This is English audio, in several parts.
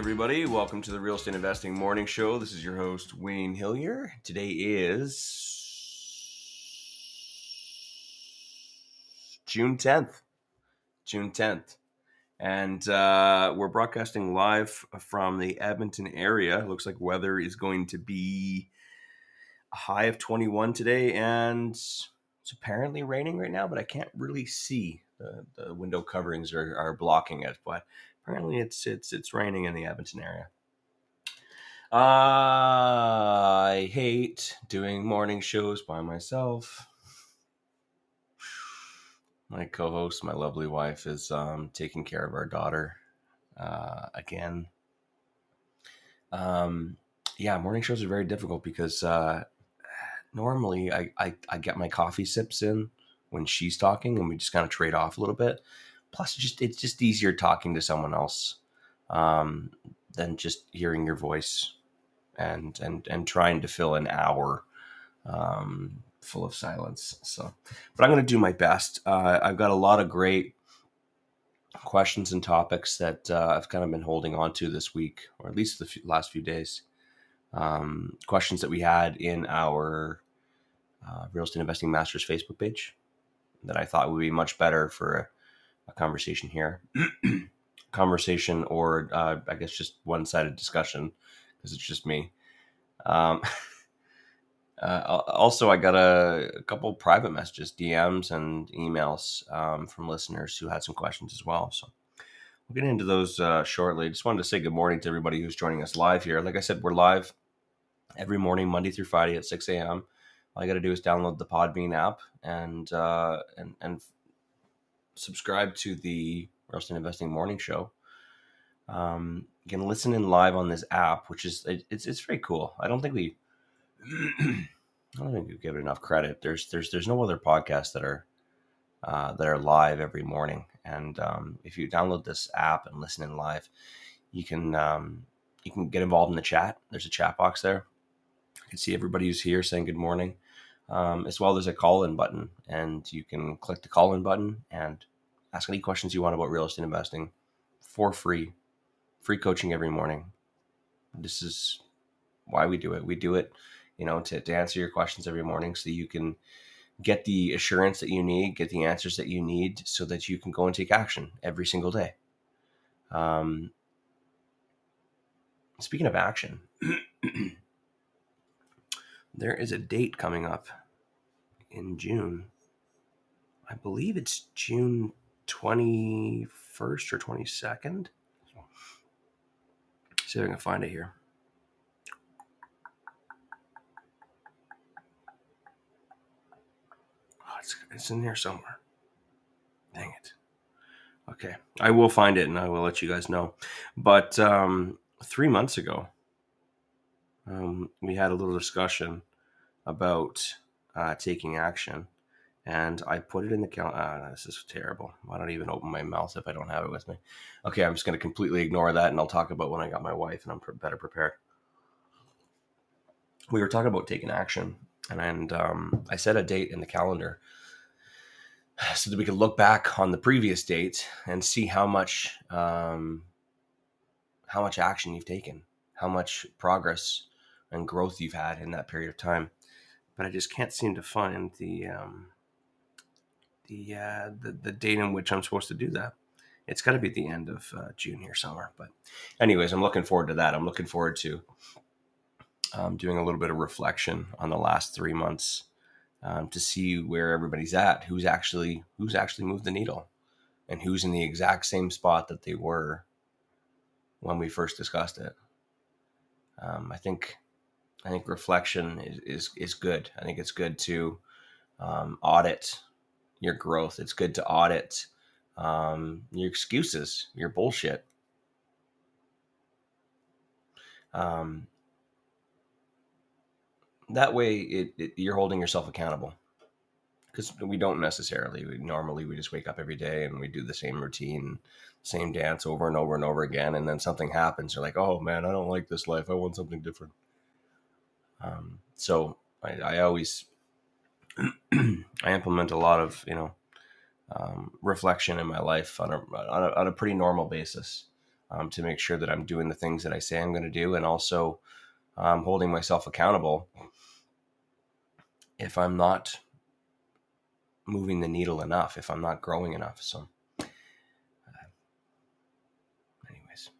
Everybody. Welcome to the Real Estate Investing Morning Show. This is your host, Wayne Hillier. Today is June 10th. June 10th. And uh, we're broadcasting live from the Edmonton area. Looks like weather is going to be a high of 21 today, and it's apparently raining right now, but I can't really see. The, the window coverings are, are blocking it, but apparently it's it's it's raining in the Edmonton area. I hate doing morning shows by myself. My co-host, my lovely wife, is um, taking care of our daughter uh, again. Um, yeah, morning shows are very difficult because uh, normally I, I I get my coffee sips in when she's talking, and we just kind of trade off a little bit plus just it's just easier talking to someone else um, than just hearing your voice and and and trying to fill an hour um, full of silence. So but i'm going to do my best. Uh, i've got a lot of great questions and topics that uh, i've kind of been holding on to this week or at least the last few days. Um, questions that we had in our uh, real estate investing masters facebook page that i thought would be much better for a conversation here, conversation, or uh, I guess just one sided discussion because it's just me. Um, uh, also, I got a, a, couple private messages, DMs, and emails um, from listeners who had some questions as well. So we'll get into those uh, shortly. Just wanted to say good morning to everybody who's joining us live here. Like I said, we're live every morning, Monday through Friday at 6 a.m. All you got to do is download the Podbean app and uh, and and subscribe to the Real Investing Morning Show. Um, you can listen in live on this app, which is it, it's it's very cool. I don't think we I don't think we give it enough credit. There's there's there's no other podcasts that are uh, that are live every morning. And um, if you download this app and listen in live, you can um, you can get involved in the chat. There's a chat box there. You can see everybody who's here saying good morning. Um, as well, there's a call in button, and you can click the call in button and ask any questions you want about real estate investing for free. Free coaching every morning. This is why we do it. We do it, you know, to, to answer your questions every morning so you can get the assurance that you need, get the answers that you need so that you can go and take action every single day. Um, speaking of action, there is a date coming up in June. I believe it's June 21st or 22nd. See if I can find it here. Oh, it's, it's in here somewhere. Dang it. Okay. I will find it and I will let you guys know. But um, three months ago, um, we had a little discussion about uh, taking action and I put it in the calendar. Uh, this is terrible. Why don't even open my mouth if I don't have it with me? Okay, I'm just going to completely ignore that, and I'll talk about when I got my wife and I'm pre- better prepared. We were talking about taking action, and, and um, I set a date in the calendar so that we could look back on the previous date and see how much um, how much action you've taken, how much progress and growth you've had in that period of time. But I just can't seem to find the um, the, uh, the the date in which I'm supposed to do that. It's got to be the end of uh, June here somewhere. But, anyways, I'm looking forward to that. I'm looking forward to um, doing a little bit of reflection on the last three months um, to see where everybody's at, who's actually who's actually moved the needle, and who's in the exact same spot that they were when we first discussed it. Um, I think I think reflection is, is is good. I think it's good to um, audit your growth. It's good to audit um, your excuses, your bullshit. Um, that way, it, it, you're holding yourself accountable because we don't necessarily. We, normally, we just wake up every day and we do the same routine, same dance over and over and over again, and then something happens. You're like, "Oh man, I don't like this life. I want something different." Um, so I, I always I implement a lot of you know um, reflection in my life on a, on a, on a pretty normal basis um, to make sure that I'm doing the things that I say I'm going to do, and also um, holding myself accountable if I'm not moving the needle enough, if I'm not growing enough. So, uh, anyways,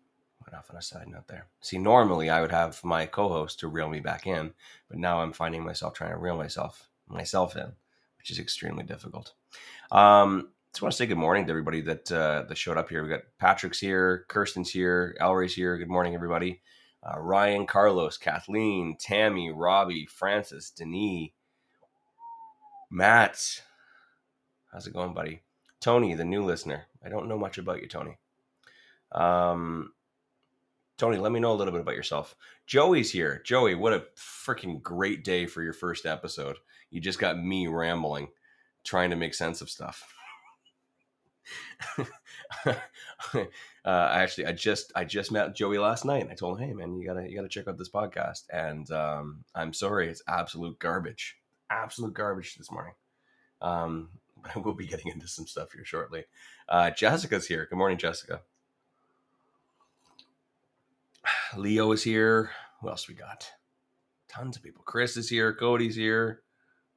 went off on a side note there. See, normally I would have my co-host to reel me back in, but now I'm finding myself trying to reel myself myself in, which is extremely difficult. Um, just want to say good morning to everybody that uh, that showed up here. We got Patrick's here, Kirsten's here, Elray's here. Good morning, everybody. Uh, Ryan, Carlos, Kathleen, Tammy, Robbie, Francis, Denis, Matt. How's it going, buddy? Tony, the new listener. I don't know much about you, Tony. Um, Tony, let me know a little bit about yourself. Joey's here. Joey, what a freaking great day for your first episode. You just got me rambling, trying to make sense of stuff. uh, actually, I just I just met Joey last night. And I told him, "Hey, man, you gotta you gotta check out this podcast." And um, I'm sorry, it's absolute garbage, absolute garbage this morning. Um, but I will be getting into some stuff here shortly. Uh, Jessica's here. Good morning, Jessica. Leo is here. Who else we got? Tons of people. Chris is here. Cody's here.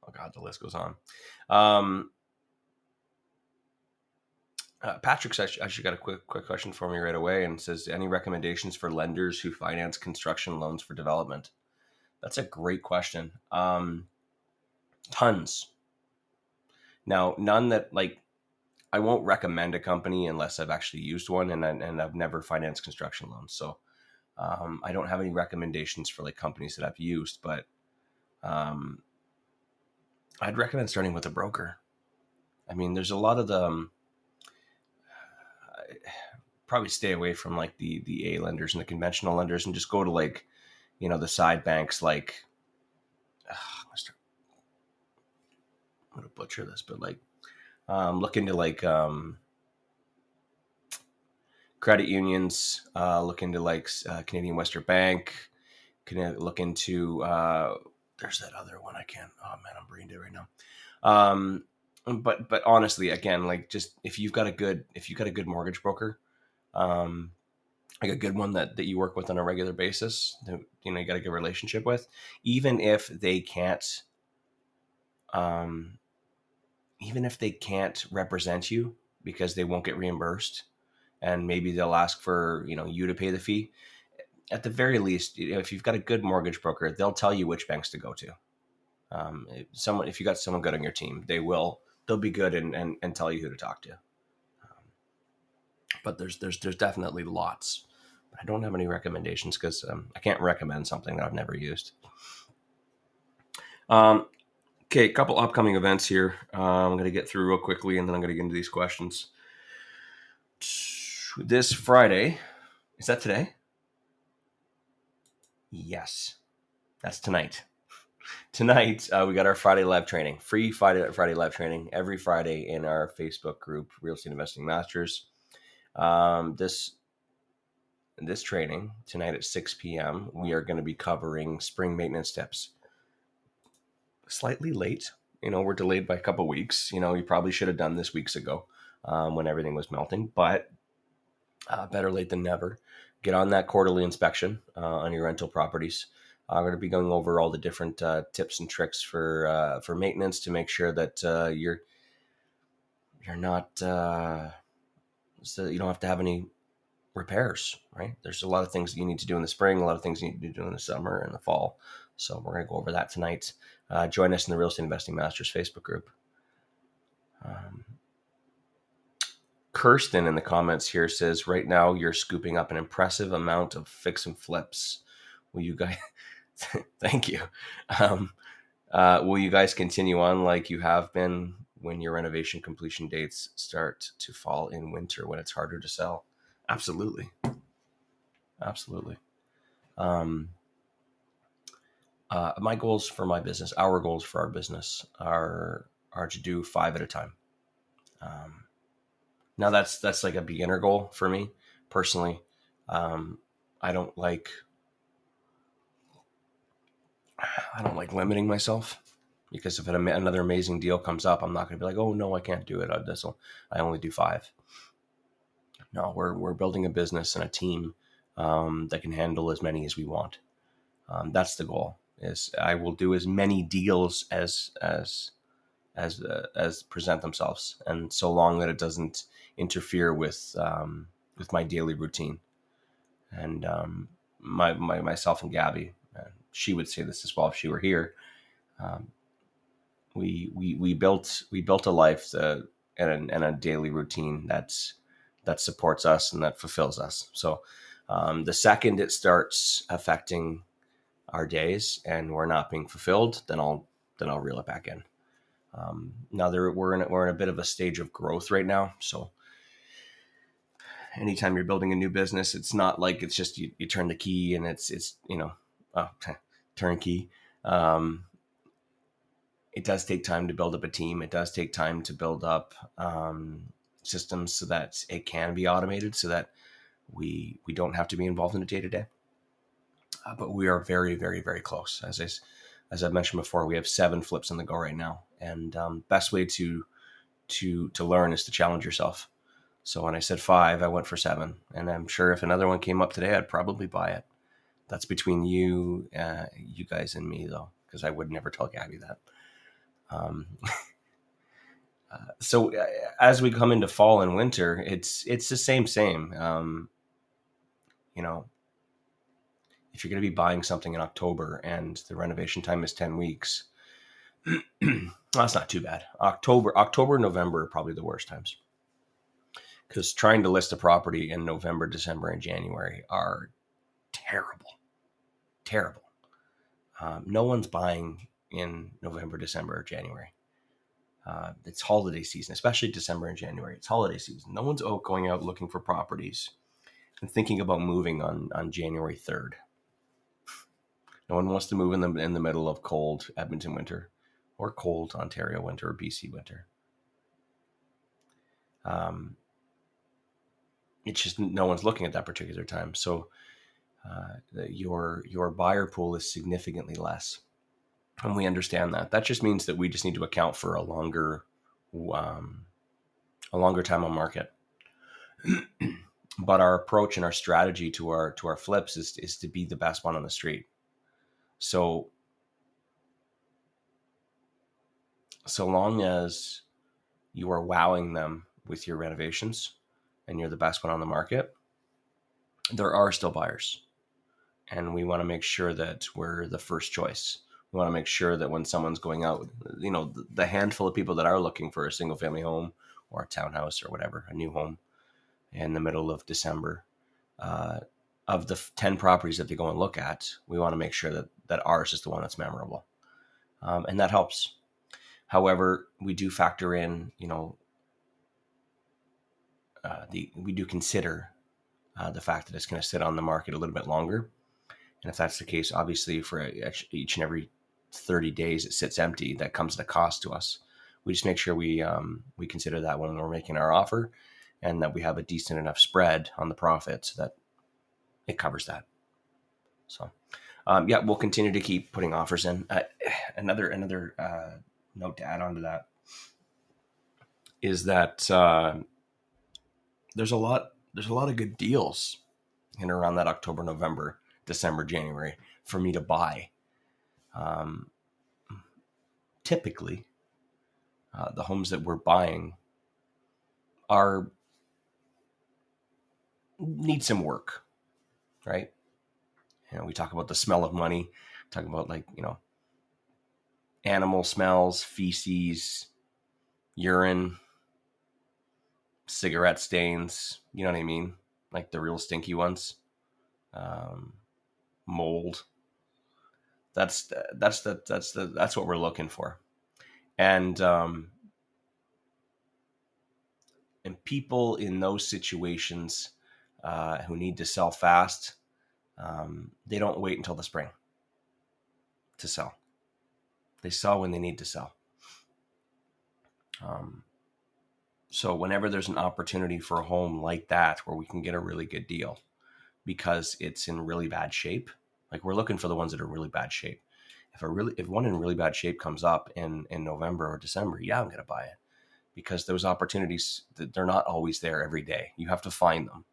Oh God, the list goes on. Um, uh, Patrick's actually, actually got a quick quick question for me right away and says, any recommendations for lenders who finance construction loans for development? That's a great question. Um, tons. Now, none that like I won't recommend a company unless I've actually used one and and I've never financed construction loans. So um, I don't have any recommendations for like companies that I've used, but um, I'd recommend starting with a broker. I mean, there's a lot of the um, probably stay away from like the the A lenders and the conventional lenders and just go to like you know the side banks like I'm gonna butcher this, but like um, look into like um, credit unions, uh, look into like uh, Canadian Western Bank, can look into uh, there's that other one I can't. Oh man, I'm brain dead right now. Um, but but honestly, again, like just if you've got a good if you've got a good mortgage broker, um, like a good one that that you work with on a regular basis, you know, you got a good relationship with, even if they can't, um, even if they can't represent you because they won't get reimbursed, and maybe they'll ask for you know you to pay the fee at the very least, if you've got a good mortgage broker, they'll tell you which banks to go to. Um, if someone, if you got someone good on your team, they will. They'll be good and and, and tell you who to talk to. Um, but there's there's there's definitely lots. But I don't have any recommendations because um, I can't recommend something that I've never used. Um, okay, a couple upcoming events here. Uh, I'm going to get through real quickly, and then I'm going to get into these questions. This Friday, is that today? Yes, that's tonight. Tonight, uh, we got our Friday live training, free Friday, Friday live training every Friday in our Facebook group, Real Estate Investing Masters. Um, this this training tonight at 6 p.m. We are going to be covering spring maintenance tips. Slightly late, you know, we're delayed by a couple weeks. You know, you probably should have done this weeks ago um, when everything was melting, but uh, better late than never get on that quarterly inspection uh, on your rental properties. I'm going to be going over all the different uh, tips and tricks for uh, for maintenance to make sure that uh, you're you're not uh, so you don't have to have any repairs. Right? There's a lot of things that you need to do in the spring, a lot of things you need to do in the summer and the fall. So we're going to go over that tonight. Uh, join us in the Real Estate Investing Masters Facebook group. Um, Kirsten in the comments here says, right now you're scooping up an impressive amount of fix and flips. Will you guys, thank you. Um, uh, will you guys continue on like you have been when your renovation completion dates start to fall in winter when it's harder to sell? Absolutely. Absolutely. Um, uh, my goals for my business, our goals for our business, are are to do five at a time. Um, now that's that's like a beginner goal for me personally. Um, I don't like I don't like limiting myself because if another amazing deal comes up, I'm not going to be like, oh no, I can't do it. I, this I only do five. No, we're we're building a business and a team um, that can handle as many as we want. Um, that's the goal. Is I will do as many deals as as as uh, as present themselves, and so long that it doesn't interfere with um, with my daily routine. And um, my, my myself and Gabby, uh, she would say this as well if she were here. Um, we we we built we built a life that, and a, and a daily routine that's that supports us and that fulfills us. So um, the second it starts affecting our days and we're not being fulfilled, then I'll then I'll reel it back in. Um, now there, we're in we're in a bit of a stage of growth right now, so anytime you're building a new business, it's not like it's just you, you turn the key and it's it's you know oh, turnkey. Um, it does take time to build up a team. It does take time to build up um, systems so that it can be automated, so that we we don't have to be involved in it day to day. Uh, but we are very, very, very close. As I, as I mentioned before, we have seven flips on the go right now, and um, best way to to to learn is to challenge yourself. So when I said five, I went for seven, and I'm sure if another one came up today, I'd probably buy it. That's between you, uh, you guys, and me, though, because I would never tell Gabby that. Um, uh, so uh, as we come into fall and winter, it's it's the same same. Um, you know, if you're going to be buying something in October and the renovation time is 10 weeks, that's not too bad. October, October, November are probably the worst times. Because trying to list a property in November, December, and January are terrible. Terrible. Um, no one's buying in November, December, or January. Uh, it's holiday season, especially December and January. It's holiday season. No one's going out looking for properties and thinking about moving on on January third. No one wants to move in the in the middle of cold Edmonton winter, or cold Ontario winter or BC winter. Um, it's just no one's looking at that particular time. So uh, your your buyer pool is significantly less, and we understand that. That just means that we just need to account for a longer um, a longer time on market. but our approach and our strategy to our to our flips is is to be the best one on the street. So so long as you are wowing them with your renovations and you're the best one on the market, there are still buyers. And we want to make sure that we're the first choice. We want to make sure that when someone's going out, you know, the, handful of people that are looking for a single family home or a townhouse or whatever, a new home in the middle of December, uh, of the 10 properties that they go and look at, we want to make sure that, that ours is the one that's memorable. Um, and that helps. However, we do factor in, you know, uh, the we do consider uh, the fact that it's going to sit on the market a little bit longer. And if that's the case, obviously for each and every 30 days it sits empty, that comes at a cost to us. We just make sure we um, we consider that when we're making our offer, and that we have a decent enough spread on the profit so that it covers that. So, um, yeah, we'll continue to keep putting offers in. Uh, another another uh, note to add on to that is that uh, there's a lot there's a lot of good deals in around that October, November, December, January for me to buy. Um, typically, uh, the homes that we're buying are need some work right? You know, we talk about the smell of money, talk about like, you know, animal smells, feces, urine, cigarette stains, you know what I mean? Like the real stinky ones. Um, mold. That's that's the that's the that's what we're looking for. And um and people in those situations uh, who need to sell fast um, they don't wait until the spring to sell. They sell when they need to sell. Um, so whenever there's an opportunity for a home like that where we can get a really good deal because it's in really bad shape, like we're looking for the ones that are really bad shape. If a really if one in really bad shape comes up in in November or December, yeah, I'm gonna buy it because those opportunities they're not always there every day. You have to find them,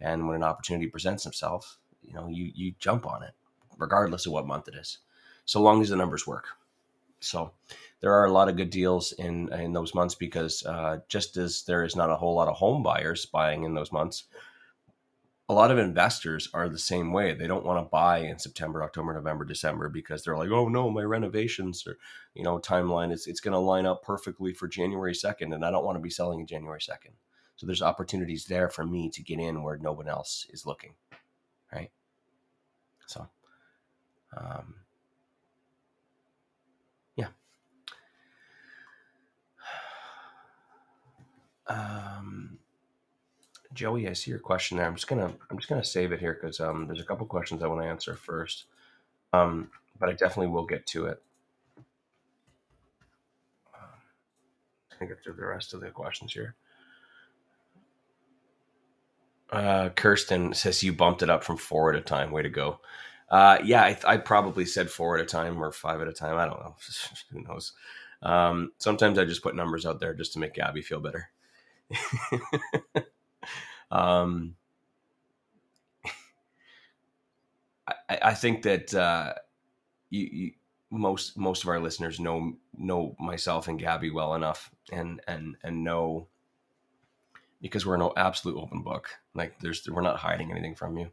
and when an opportunity presents itself, you know you you jump on it regardless of what month it is, so long as the numbers work. So there are a lot of good deals in in those months because uh, just as there is not a whole lot of home buyers buying in those months, a lot of investors are the same way. They don't want to buy in September, October, November, December because they're like, oh no, my renovations or you know timeline is it's going to line up perfectly for January second, and I don't want to be selling in January second. So there's opportunities there for me to get in where no one else is looking, right? So, um, yeah. Um, Joey, I see your question there. I'm just gonna I'm just gonna save it here because um, there's a couple questions I want to answer first, um, but I definitely will get to it. Um, I get through the rest of the questions here. Uh, Kirsten says you bumped it up from four at a time. Way to go. Uh, yeah, I, I, probably said four at a time or five at a time. I don't know. Who knows? Um, sometimes I just put numbers out there just to make Gabby feel better. um, I, I, think that uh, you, you, most most of our listeners know know myself and Gabby well enough, and and and know because we're an absolute open book. Like there's we're not hiding anything from you.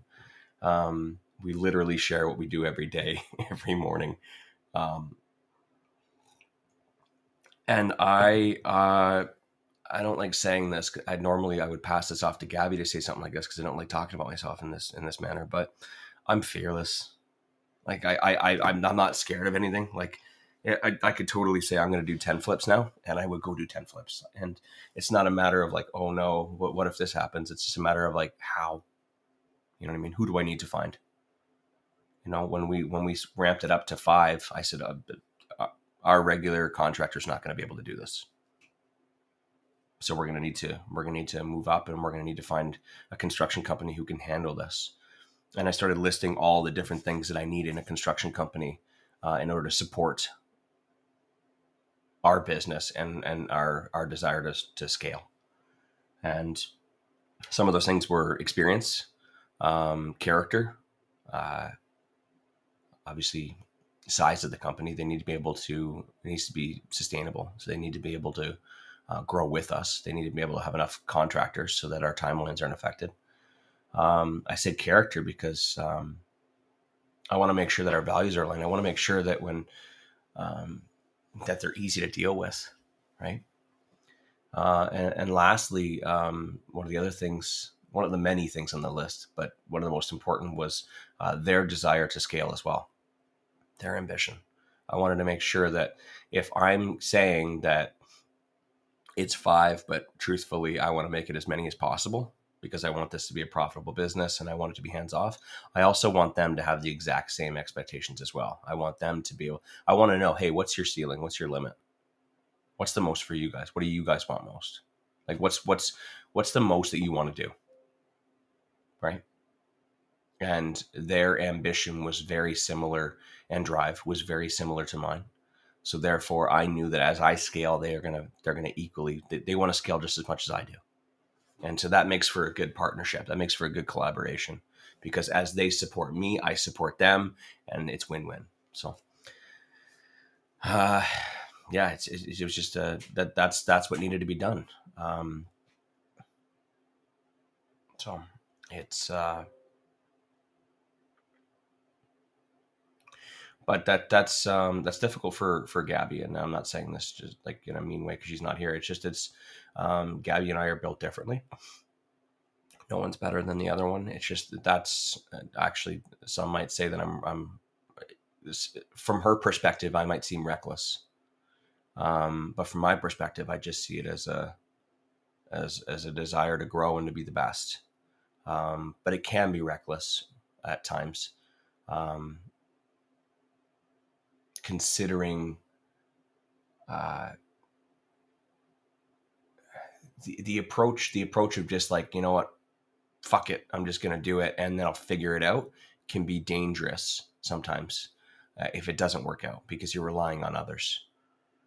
Um, we literally share what we do every day, every morning. Um, and I uh, I don't like saying this. I normally I would pass this off to Gabby to say something like this because I don't like talking about myself in this in this manner. But I'm fearless. Like I I, I am not scared of anything. Like I, I could totally say I'm going to do 10 flips now and I would go do 10 flips. And it's not a matter of like, oh no, what, what if this happens? It's just a matter of like, how, you know what I mean? Who do I need to find? You know, when we, when we ramped it up to five, I said, uh, uh our regular contractor's not going to be able to do this so we're going to need to we're going to need to move up and we're going to need to find a construction company who can handle this. And i started listing all the different things that i need in a construction company uh, in order to support our business and and our our desire to, to scale. And some of those things were experience um, character uh, obviously size of the company. They need to be able to it needs to be sustainable. So they need to be able to uh, grow with us. They need to be able to have enough contractors so that our timelines aren't affected. Um, I said character because um, I want to make sure that our values are aligned. I want to make sure that when um, that they're easy to deal with, right? Uh, and, and, lastly, um, one of the other things, one of the many things on the list, but one of the most important was uh, their desire to scale as well, their ambition. I wanted to make sure that if I'm saying that it's five, but truthfully, I want to make it as many as possible because I want this to be a profitable business and I want it to be hands off. I also want them to have the exact same expectations as well. I want them to be I want to know, hey, what's your ceiling? What's your limit? What's the most for you guys? What do you guys want most? Like what's what's what's the most that you want to do? Right? And their ambition was very similar and drive was very similar to mine. So therefore, I knew that as I scale, they are gonna they're gonna equally they, they want to scale just as much as I do, and so that makes for a good partnership. That makes for a good collaboration because as they support me, I support them, and it's win win. So, uh, yeah, it's, it, it was just a, that that's that's what needed to be done. Um, so it's uh, but that that's um, that's difficult for for Gabby. And I'm not saying this just like in a mean way because she's not here. It's just it's um, Gabby and I are built differently. No one's better than the other one. It's just that that's uh, actually some might say that I'm I'm from her perspective I might seem reckless, um, but from my perspective I just see it as a as as a desire to grow and to be the best. Um, but it can be reckless at times. Um, considering uh, the the approach the approach of just like you know what? Fuck it. I'm just to do it and then i'll figure it out can be dangerous sometimes uh, if it doesn't work out because you're relying on others.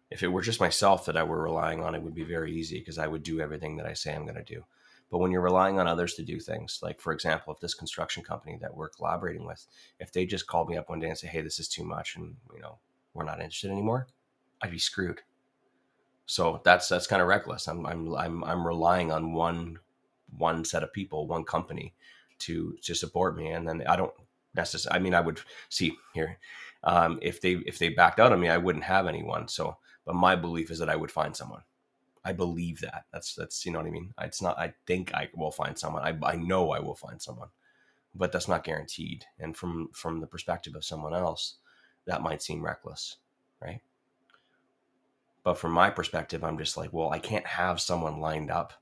If it were just myself that i were relying on it would be very easy because i would do everything that i say i'm going to do. But when you're relying on others to do things like for example if this construction company that we're collaborating with if they just called me up one day and say hey this is too much and you know we're not interested anymore i'd be screwed so that's that's kind of reckless. I'm I'm I'm I'm relying on one one set of people, one company to to support me, and then I don't necessarily. I mean, I would see here um, if they if they backed out on me, I wouldn't have anyone. So, but my belief is that I would find someone. I believe that. That's that's you know what I mean. It's not. I think I will find someone. I I know I will find someone, but that's not guaranteed. And from from the perspective of someone else, that might seem reckless, right? But from my perspective, I'm just like, well, I can't have someone lined up.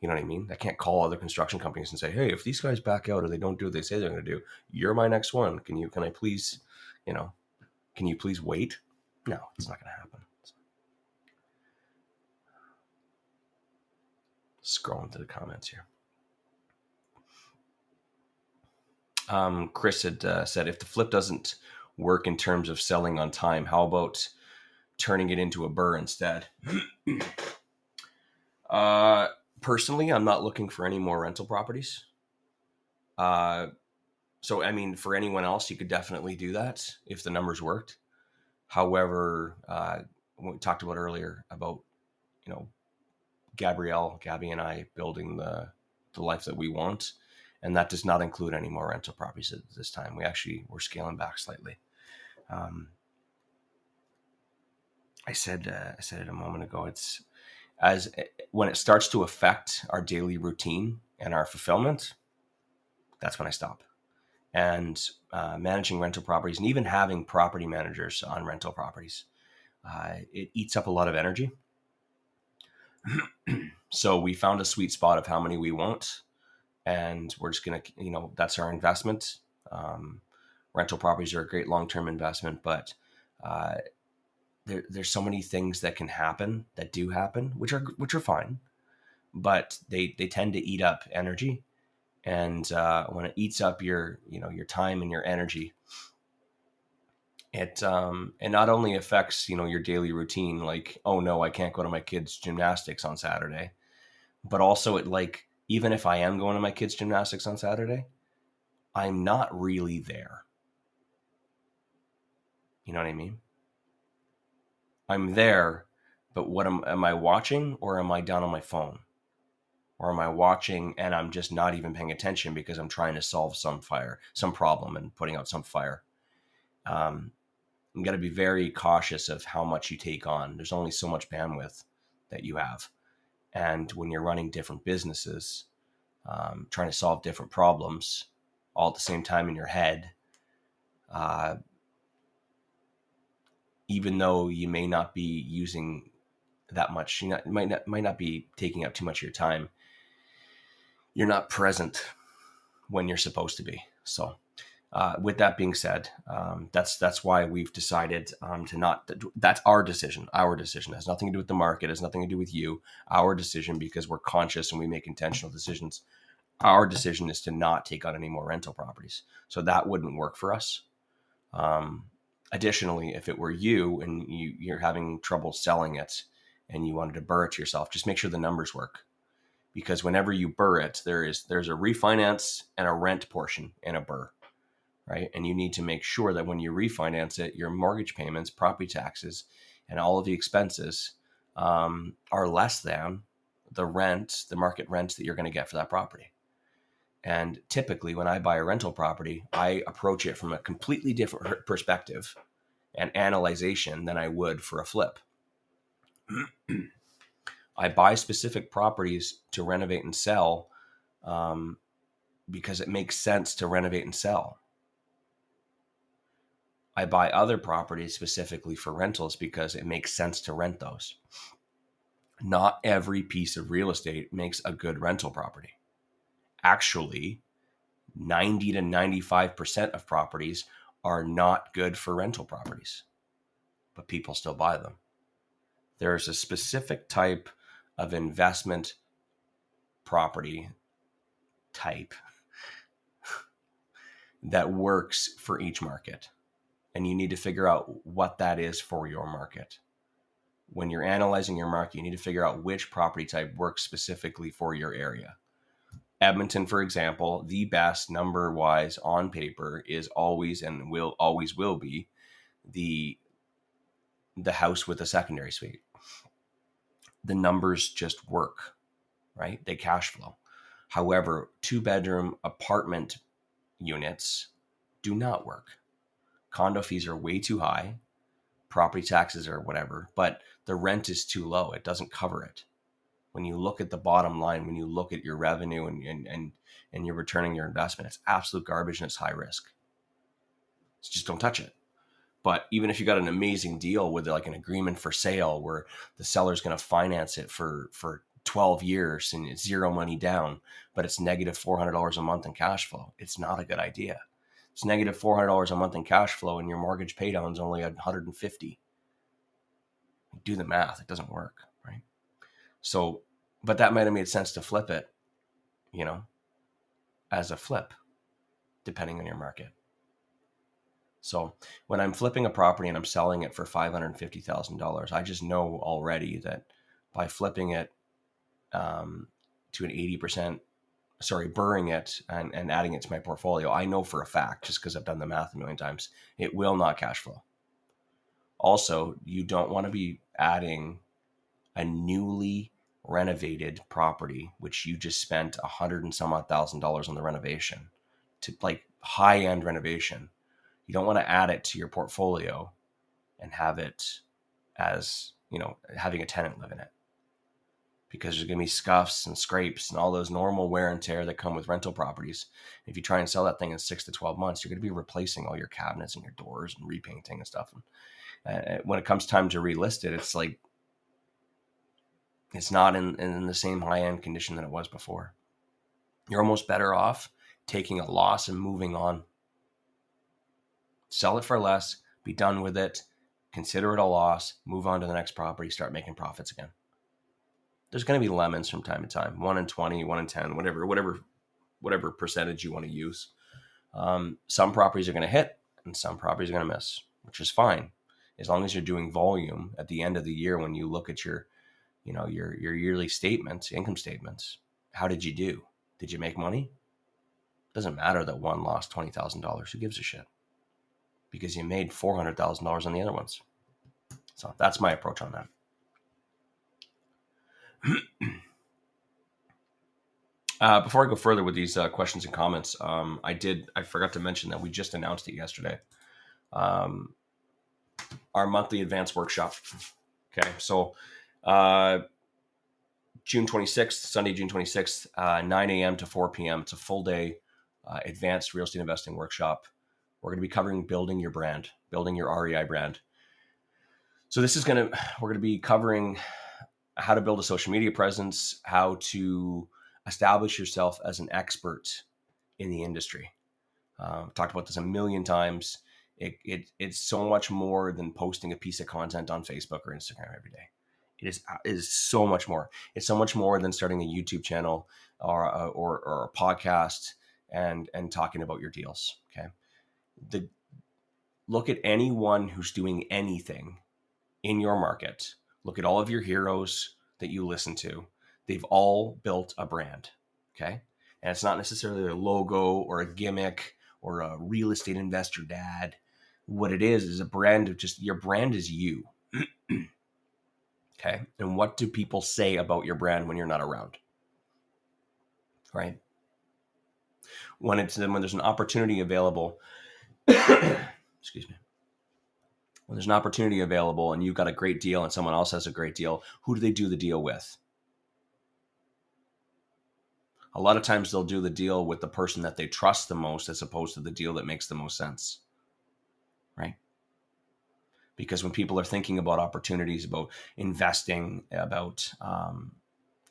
You know what I mean? I can't call other construction companies and say, hey, if these guys back out or they don't do what they say they're going to do, you're my next one. Can you, can I please, you know, can you please wait? No, it's not going to happen. Scrolling to the comments here. Um, Chris had uh, said, if the flip doesn't work in terms of selling on time, how about turning it into a BRRRR instead. uh, personally, I'm not looking for any more rental properties. Uh, so, I mean, for anyone else, you could definitely do that if the numbers worked. However, uh, what we talked about earlier about, you know, Gabrielle, Gabby, and I building the the life that we want, and that does not include any more rental properties at this time. We actually we're scaling back slightly. Um, I said uh, I said it a moment ago. It's as eh, when it starts to affect our daily routine and our fulfillment. That's when I stop. And uh, managing rental properties and even having property managers on rental properties, uh, it eats up a lot of energy. so we found a sweet spot of how many we want, and we're just gonna, you know, that's our investment. Um, rental properties are a great long-term investment, but uh, there, there's so many things that can happen that do happen, which are which are fine, but they they tend to eat up energy, and uh, when it eats up your you know your time and your energy, it um it not only affects you know your daily routine, like oh no, I can't go to my kids' gymnastics on Saturday, but also it like even if I am going to my kids' gymnastics on Saturday, I'm not really there. You know what I mean? I'm there, but what am, am I watching or am I down on my phone? Or am I watching and I'm just not even paying attention because I'm trying to solve some fire, some problem and putting out some fire? Um, you got to be very cautious of how much you take on. There's only so much bandwidth that you have. And when you're running different businesses, um, trying to solve different problems all at the same time in your head, uh, even though you may not be using that much, you, not, might not might not be taking up too much of your time. You're not present when you're supposed to be. So, uh, with that being said, um, that's that's why we've decided um, to not. That's our decision. Our decision it has nothing to do with the market. Has nothing to do with you. Our decision because we're conscious and we make intentional decisions. Our decision is to not take on any more rental properties. So that wouldn't work for us. Um, additionally, if it were you and you, you're having trouble selling it and you wanted to BRRRR it yourself, just make sure the numbers work. Because whenever you BRRRR it, there is there's a refinance and a rent portion in a BRRRR, right? And you need to make sure that when you refinance it, your mortgage payments, property taxes, and all of the expenses um, are less than the rent, the market rent that you're going to get for that property. And typically, when I buy a rental property, I approach it from a completely different perspective and analyzation than I would for a flip. I buy specific properties to renovate and sell um, because it makes sense to renovate and sell. I buy other properties specifically for rentals because it makes sense to rent those. Not every piece of real estate makes a good rental property actually 90 to 95% of properties are not good for rental properties, but people still buy them. There's a specific type of investment property type that works for each market. And you need to figure out what that is for your market. When you're analyzing your market, you need to figure out which property type works specifically for your area. Edmonton, for example, the best number wise on paper is always and will always will be the the house with a secondary suite. The numbers just work, right? They cash flow. However, two bedroom apartment units do not work. Condo fees are way too high, property taxes or whatever, but the rent is too low. It doesn't cover it when you look at the bottom line, when you look at your revenue and and and, and you're returning your investment, it's absolute garbage and it's high risk. So just don't touch it. But even if you got an amazing deal with like an agreement for sale where the seller's going to finance it for for 12 years and it's zero money down, but it's negative $400 a month in cash flow, it's not a good idea. It's negative $400 a month in cash flow and your mortgage paydown is only 150. Do the math, it doesn't work. Right? So, but that might have made sense to flip it, you know, as a flip, depending on your market. So when I'm flipping a property and I'm selling it for $550,000, I just know already that by flipping it um, to an 80%, sorry, BRRRRing it and, and adding it to my portfolio, I know for a fact, just because I've done the math a million times, it will not cash flow. Also, you don't want to be adding a newly renovated property, which you just spent a hundred and some odd thousand dollars on the renovation to like high end renovation. You don't want to add it to your portfolio and have it as, you know, having a tenant live in it. Because there's going to be scuffs and scrapes and all those normal wear and tear that come with rental properties. If you try and sell that thing in six to 12 months, you're going to be replacing all your cabinets and your doors and repainting and stuff. And when it comes time to relist it, it's like it's not in, in the same high end condition that it was before. You're almost better off taking a loss and moving on. Sell it for less, be done with it, consider it a loss, move on to the next property, start making profits again. There's going to be lemons from time to time, one in 20, one in 10, whatever, whatever, whatever percentage you want to use. Um, some properties are going to hit and some properties are going to miss, which is fine. As long as you're doing volume at the end of the year when you look at your you know your your yearly statements income statements how did you do? Did you make money? Doesn't matter that one lost $20000 who gives a shit? Because you made $400000 on the other ones. So that's my approach on that. Uh, before i go further with these uh, questions and comments um, i did i forgot to mention that we just announced it yesterday. Um, our monthly advanced workshop. Okay so uh, June 26th, Sunday, June 26th, uh, 9 a.m. to 4 p.m. It's a full day uh, advanced real estate investing workshop. We're going to be covering building your brand, building your REI brand. So this is going to, we're going to be covering how to build a social media presence, how to establish yourself as an expert in the industry. Uh, talked about this a million times. It, it, it's so much more than posting a piece of content on Facebook or Instagram every day. It is uh, is so much more. It's so much more than starting a YouTube channel or uh, or, or a podcast and and talking about your deals. Okay, the look at anyone who's doing anything in your market. Look at all of your heroes that you listen to. They've all built a brand. Okay, and it's not necessarily a logo or a gimmick or a real estate investor dad. What it is is a brand of just your brand is you. Okay. And what do people say about your brand when you're not around? Right. When it's when there's an opportunity available, excuse me. When there's an opportunity available and you've got a great deal and someone else has a great deal, who do they do the deal with? A lot of times they'll do the deal with the person that they trust the most as opposed to the deal that makes the most sense. Right? Because when people are thinking about opportunities, about investing, about um,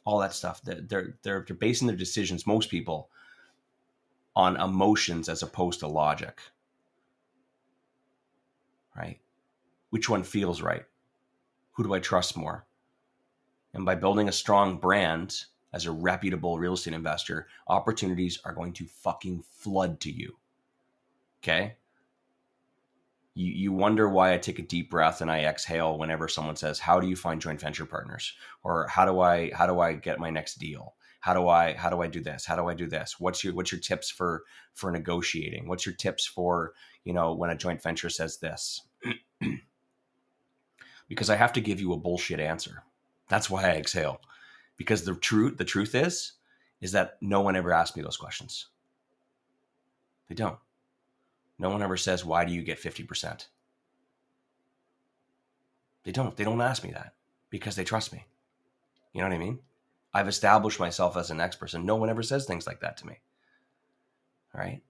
all that stuff, they're, they're they're basing their decisions. Most people on emotions as opposed to logic. Right? Which one feels right? Who do I trust more? And by building a strong brand as a reputable real estate investor, opportunities are going to fucking flood to you. Okay? You, you wonder why I take a deep breath and I exhale whenever someone says, "How do you find joint venture partners?" or "How do I how do I get my next deal?" how do i how do i do this? How do i do this? What's your what's your tips for for negotiating? What's your tips for you know when a joint venture says this? Because i have to give you a bullshit answer. That's why i exhale. Because the truth the truth is is that no one ever asks me those questions. They don't no one ever says why do you get 50% they don't they don't ask me that because they trust me you know what i mean I've established myself as an expert, and no one ever says things like that to me. All right.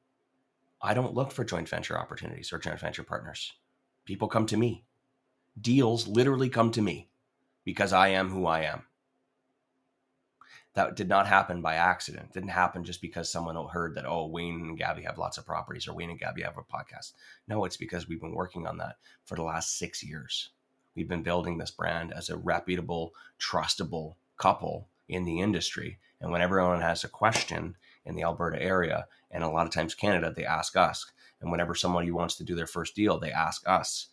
I don't look for joint venture opportunities or joint venture partners. People come to me. Deals literally come to me because I am who I am. That did not happen by accident. It didn't happen just because someone heard that, oh, Wayne and Gabby have lots of properties or Wayne and Gabby have a podcast. No, it's because we've been working on that for the last six years. We've been building this brand as a reputable, trustable couple in the industry. And when everyone has a question in the Alberta area, and a lot of times Canada, they ask us. And whenever somebody wants to do their first deal, they ask us,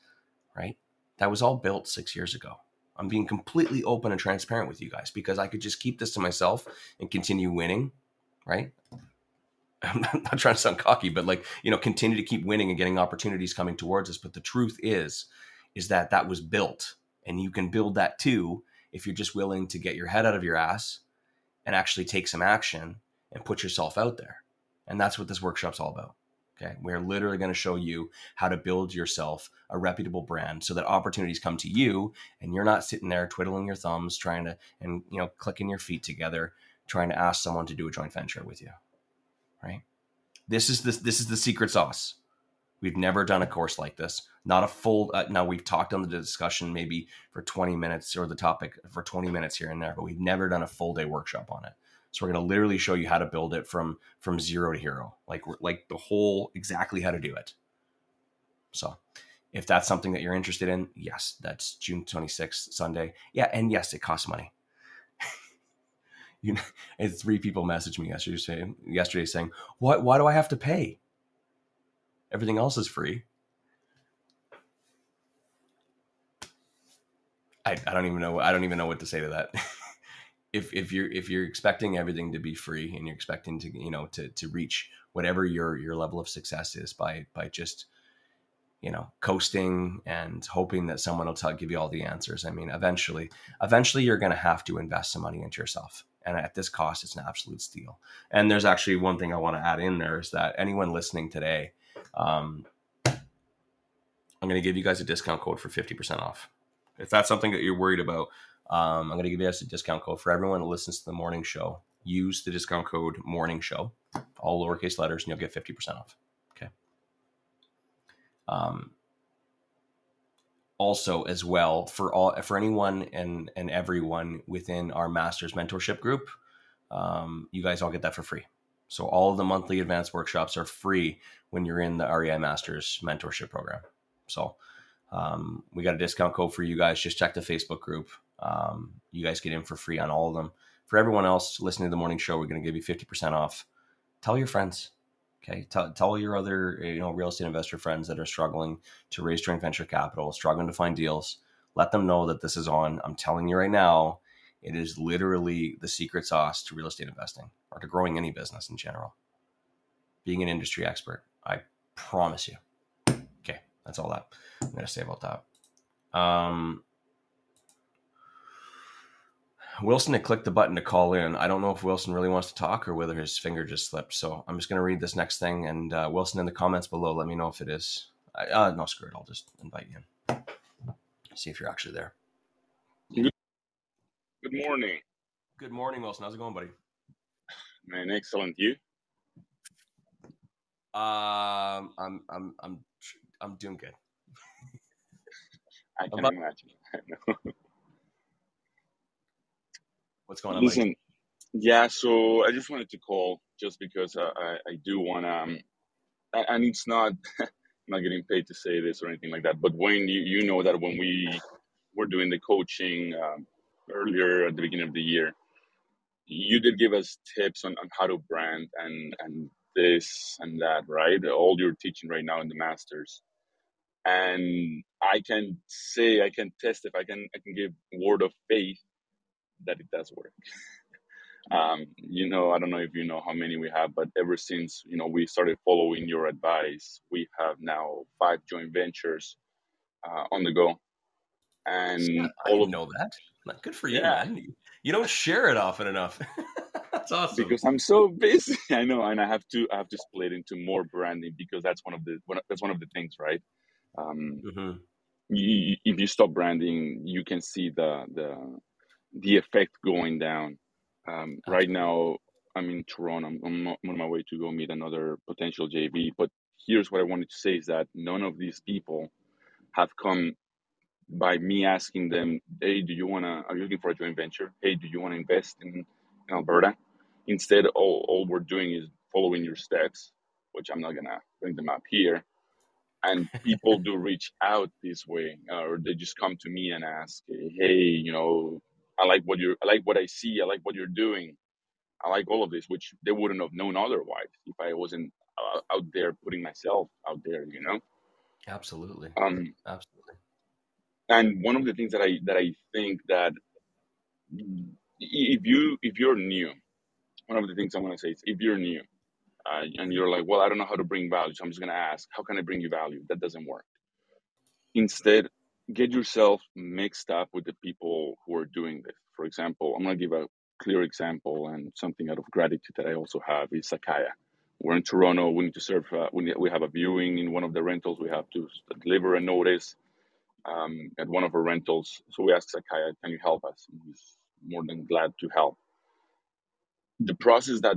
right? That was all built six years ago. I'm being completely open and transparent with you guys because I could just keep this to myself and continue winning, right? I'm not trying to sound cocky, but like, you know, continue to keep winning and getting opportunities coming towards us. But the truth is, is that that was built and you can build that too if you're just willing to get your head out of your ass and actually take some action and put yourself out there. And that's what this workshop's all about. Okay. We're literally going to show you how to build yourself a reputable brand so that opportunities come to you and you're not sitting there twiddling your thumbs trying to and you know clicking your feet together trying to ask someone to do a joint venture with you. Right? This is this this is the secret sauce. We've never done a course like this. Not a full. Uh, now we've talked on the discussion maybe for 20 minutes or the topic for 20 minutes here and there, but we've never done a full day workshop on it. So we're going to literally show you how to build it from from zero to hero, like like the whole exactly how to do it. So, if that's something that you're interested in, yes, that's June 26th, Sunday. Yeah, and yes, it costs money. you know, and three people messaged me yesterday saying, yesterday saying, "Why why do I have to pay?" Everything else is free. I, I don't even know. I don't even know what to say to that. if if you're if you're expecting everything to be free and you're expecting to you know to to reach whatever your your level of success is by by just you know coasting and hoping that someone will tell give you all the answers i mean eventually eventually you're going to have to invest some money into yourself and at this cost it's an absolute steal and there's actually one thing i want to add in there is that anyone listening today um, I'm going to give you guys a discount code for 50% off. If that's something that you're worried about, um, I'm going to give you guys a discount code for everyone that listens to the morning show. Use the discount code morning show, all lowercase letters, and you'll get 50% off. Okay. Um, also as well for all for anyone and and everyone within our masters mentorship group um, you guys all get that for free so all of the monthly advanced workshops are free when you're in the REI Masters mentorship program. So um, we got a discount code for you guys. Just check the Facebook group. Um, you guys get in for free on all of them. For everyone else listening to the morning show, we're going to give you 50% off. Tell your friends. Okay. Tell, tell your other, you know, real estate investor friends that are struggling to raise joint venture capital, struggling to find deals. Let them know that this is on. I'm telling you right now, it is literally the secret sauce to real estate investing or to growing any business in general. Being an industry expert, I promise you. Okay, that's all that I'm going to say about that. Um, Wilson had clicked the button to call in. I don't know if Wilson really wants to talk or whether his finger just slipped. So I'm just going to read this next thing. And uh, Wilson, in the comments below, let me know if it is. I, uh, no, screw it. I'll just invite you in. See if you're actually there. Good morning. Good morning, Wilson. How's it going, buddy? Man, excellent. You? Um, I'm, I'm, I'm, I'm doing good. I can About- imagine. What's going on? Listen, Yeah, so I just wanted to call just because uh, I, I do want to, um, and it's not, I'm not getting paid to say this or anything like that, but when you, you know that when we were doing the coaching um, earlier at the beginning of the year, you did give us tips on, on how to brand and, and this and that, right? All you're teaching right now in the masters. And I can say, I can testify, I can, I can give word of faith that it does work. Um, you know, I don't know if you know how many we have, but ever since you know we started following your advice, we have now five joint ventures uh, on the go, and Yeah, I all didn't of know that. Good for you, yeah, man. You don't share it often enough. That's awesome. because I'm so busy. I know, and I have to I have to split into more branding because that's one of the one, that's one of the things, right? Um, hmm you, if you stop branding, you can see the the the effect going down. Um, right now, I'm in Toronto. I'm, I'm on my way to go meet another potential JV. But here's what I wanted to say is that none of these people have come by me asking them, hey, do you want to, are you looking for a joint venture? Hey, do you want to invest in, in Alberta? Instead, all, all we're doing is following your steps, which I'm not going to bring them up here. And people do reach out this way, uh, or they just come to me and ask, hey, you know, I like what you're, I like what I see. I like what you're doing I like all of this, which they wouldn't have known otherwise if I wasn't uh, out there putting myself out there, you know. Absolutely. Um, Absolutely. and one of the things that I that I think that if you if you're new, one of the things I want to say is if you're new uh, and you're like, well, I don't know how to bring value, so I'm just gonna ask, how can I bring you value? That doesn't work. Instead, get yourself mixed up with the people who are doing this. For example, I'm gonna give a clear example and something out of gratitude that I also have is Sakaya. We're in Toronto. We need to serve. Uh, we, need, we have a viewing in one of the rentals. We have to deliver a notice um, at one of our rentals. So we asked Sakaya, "Can you help us?" And he's more than glad to help. The process that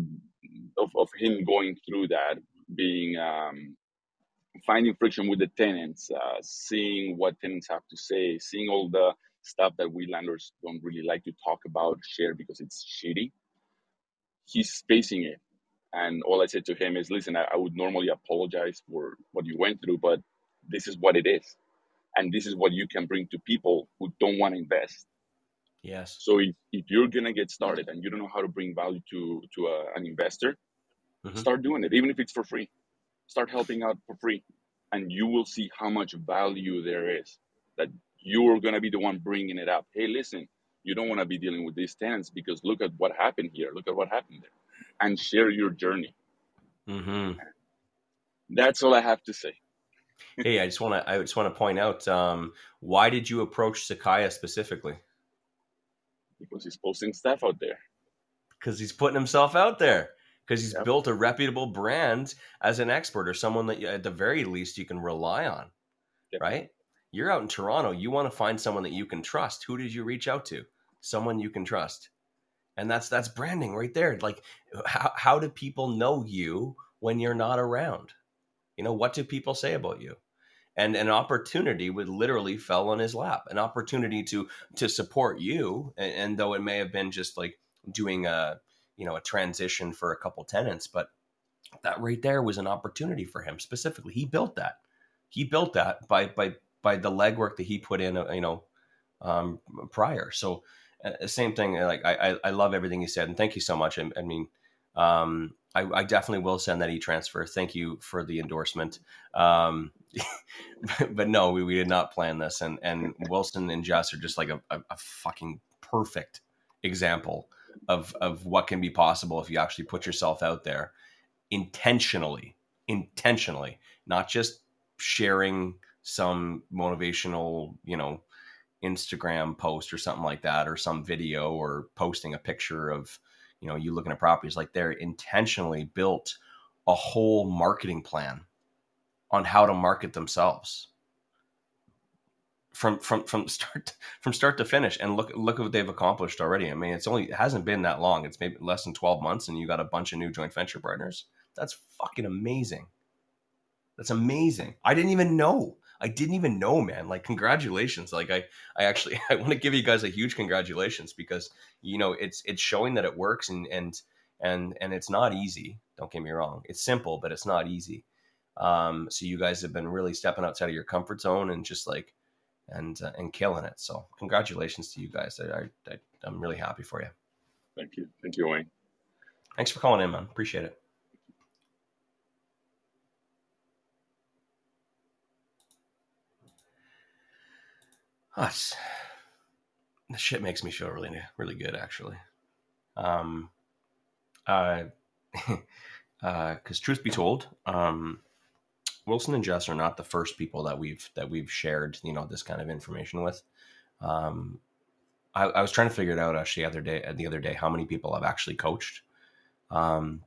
of, of him going through that, being um, finding friction with the tenants, uh, seeing what tenants have to say, seeing all the stuff that we landlords don't really like to talk about, share because it's shitty. He's facing it And all I said to him is, listen, I, I would normally apologize for what you went through, but this is what it is. And this is what you can bring to people who don't want to invest. Yes. So if, if you're going to get started and you don't know how to bring value to, to a, an investor, hmm start doing it, even if it's for free. Start helping out for free. And you will see how much value there is that you're going to be the one bringing it up. Hey, listen, you don't want to be dealing with these tenants because look at what happened here. Look at what happened there. And share your journey. hmm That's all I have to say. Hey, I just want to I just want to point out um, why did you approach Sakaya specifically? because he's posting stuff out there. Because he's putting himself out there. Because he's Yep. built a reputable brand as an expert or someone that you, at the very least you can rely on, Yep. right? You're out in Toronto. You want to find someone that you can trust. Who did you reach out to? Someone you can trust, and that's that's branding right there. Like, how how do people know you when you're not around? You know, what do people say about you? and an opportunity would literally fell on his lap an opportunity to to support you and, and though it may have been just like doing a you know a transition for a couple tenants but that right there was an opportunity for him specifically. He built that. He built that by by by the legwork that he put in uh, you know um prior. So uh, same thing like I, I i love everything you said and thank you so much. I, I mean um I, I definitely will send that e-transfer. Thank you for the endorsement. Um but no, we, we did not plan this. And and Wilson and Jess are just like a, a, a fucking perfect example of of what can be possible if you actually put yourself out there intentionally, intentionally, not just sharing some motivational, you know, Instagram post or something like that, or some video, or posting a picture of, you know, you looking at properties. Like they're intentionally built a whole marketing plan on how to market themselves from from from start from start to finish and look look at what they've accomplished already i mean it's only it hasn't been that long it's maybe less than 12 months and you got a bunch of new joint venture partners that's fucking amazing that's amazing i didn't even know I didn't even know, man. Like, congratulations. Like, I, I actually, I want to give you guys a huge congratulations because, you know, it's, it's showing that it works and, and, and, and it's not easy. Don't get me wrong. It's simple, but it's not easy. Um, so you guys have been really stepping outside of your comfort zone and just like, and, uh, and killing it. So congratulations to you guys. I, I, I'm really happy for you. Thank you. Thank you, Wayne. Thanks for calling in, man. Appreciate it. Us. This shit makes me feel really, really good, actually. Um, uh, uh, because truth be told, um, Wilson and Jess are not the first people that we've that we've shared, you know, this kind of information with. Um, I, I was trying to figure it out actually the other day. The other day, how many people I've actually coached. Um,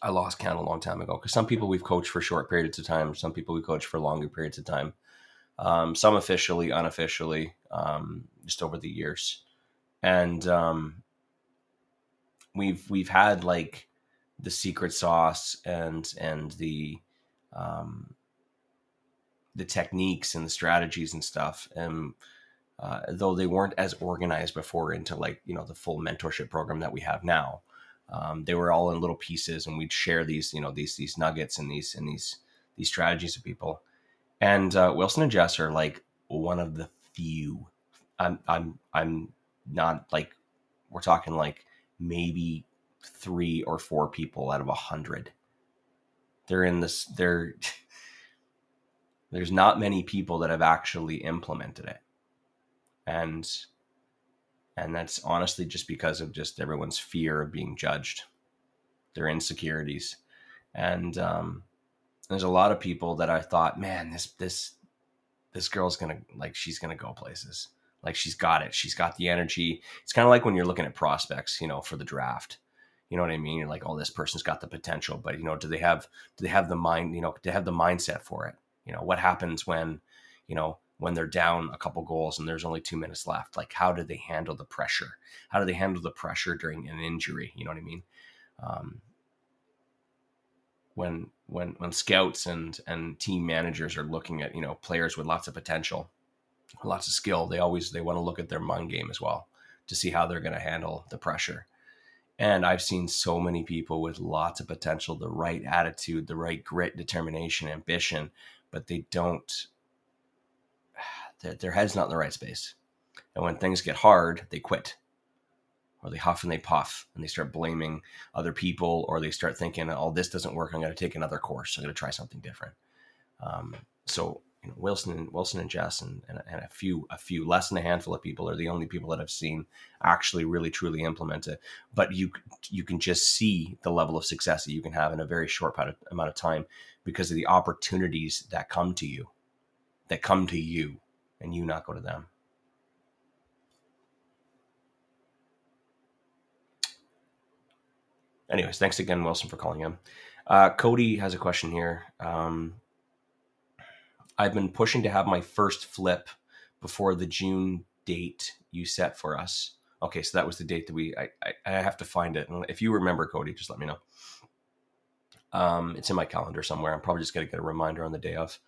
I lost count a long time ago because some people we've coached for short periods of time, some people we coach for longer periods of time, um, some officially, unofficially, um, just over the years, and um, we've we've had like the secret sauce and and the um, the techniques and the strategies and stuff, and uh, though they weren't as organized before into like you know the full mentorship program that we have now um, they were all in little pieces and we'd share these you know these these nuggets and these and these these strategies with people. And uh, wilson and jess are like one of the few i'm i'm i'm not like we're talking like maybe three or four people out of a hundred they're in this they're there's not many people that have actually implemented it. And and that's honestly just because of just everyone's fear of being judged their insecurities. And um, there's a lot of people that i thought man this this this girl's gonna like she's gonna go places. Like she's got it. She's got the energy. It's kind of like when you're looking at prospects you know for the draft you know what i mean? You're like oh this person's got the potential but you know do they have do they have the mind you know they have the mindset for it? You know what happens when you know when they're down a couple goals and there's only two minutes left? Like how do they handle the pressure? How do they handle the pressure during an injury? You know what i mean? Um, when when when scouts and and team managers are looking at you know players with lots of potential lots of skill they always they want to look at their mind game as well to see how they're going to handle the pressure and i've seen so many people with lots of potential the right attitude the right grit determination ambition but they don't their, head's not in the right space. And when things get hard, they quit or they huff and they puff and they start blaming other people or they start thinking, oh, this doesn't work. I'm going to take another course. I'm going to try something different. Um, so you know, Wilson and Wilson and Jess and, and, and, a few a few less than a handful of people are the only people that I've seen actually really truly implement it. But you you can just see the level of success that you can have in a very short amount of time because of the opportunities that come to you, that come to you and you not go to them. Anyways, thanks again, Wilson, for calling in. Uh, Cody has a question here. Um, I've been pushing to have my first flip before the June date you set for us. Okay, so that was the date that we. I, I, I have to find it. If you remember, Cody, just let me know. Um, it's in my calendar somewhere. I'm probably just gonna get a reminder on the day of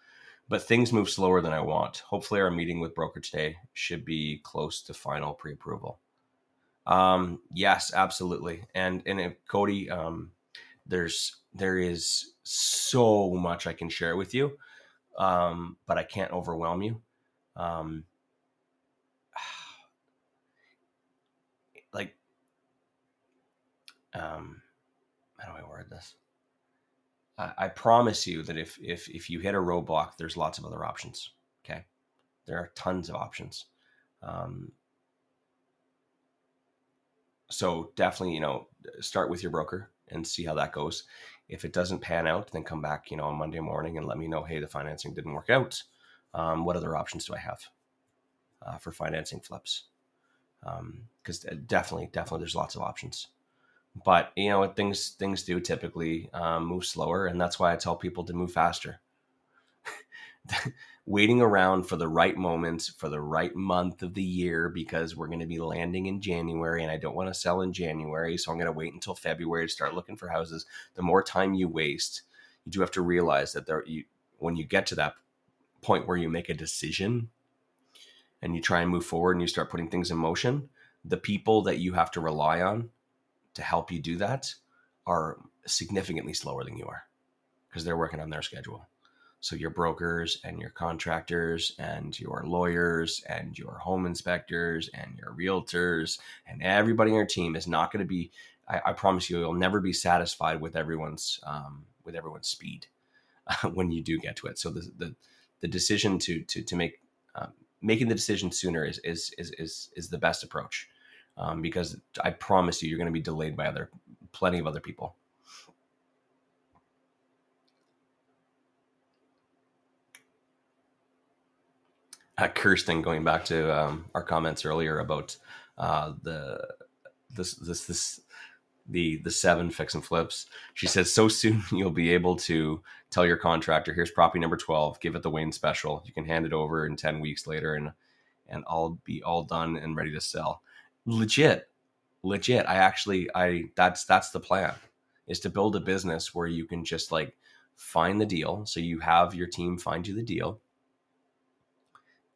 but things move slower than I want. Hopefully, our meeting with broker today should be close to final pre-approval. Um, yes, absolutely. And and if, Cody, um, there's there is so much I can share with you, um, but I can't overwhelm you. Um, like, um, how do I word this? I promise you that if if if you hit a roadblock, there's lots of other options. Okay, there are tons of options. Um, so definitely, you know, start with your broker and see how that goes. If it doesn't pan out, then come back, you know, on Monday morning and let me know. Hey, the financing didn't work out. Um, what other options do I have uh, for financing flips? Because um, definitely, definitely, there's lots of options but you know things things do typically um, move slower and that's why i tell people to move faster waiting around for the right moments for the right month of the year because we're going to be landing in january and i don't want to sell in january so i'm going to wait until february to start looking for houses the more time you waste you do have to realize that there you when you get to that point where you make a decision and you try and move forward and you start putting things in motion, the people that you have to rely on to help you do that are significantly slower than you are because they're working on their schedule. So your brokers and your contractors and your lawyers and your home inspectors and your realtors and everybody on your team is not going to be. I, I, promise you, you'll never be satisfied with everyone's um, with everyone's speed when you do get to it. So the the, the decision to to to make um, making the decision sooner is is is is, is the best approach um, because I promise you, you're going to be delayed by other plenty of other people. Uh, Kirsten, going back to um, our comments earlier about uh, the this this this the the seven fix and flips. She says so soon you'll be able to tell your contractor, here's property number twelve, give it the Wayne special. You can hand it over in ten weeks later, and and I'll be all done and ready to sell. Legit, legit. I actually I that's that's the plan is to build a business where you can just like find the deal. So you have your team find you the deal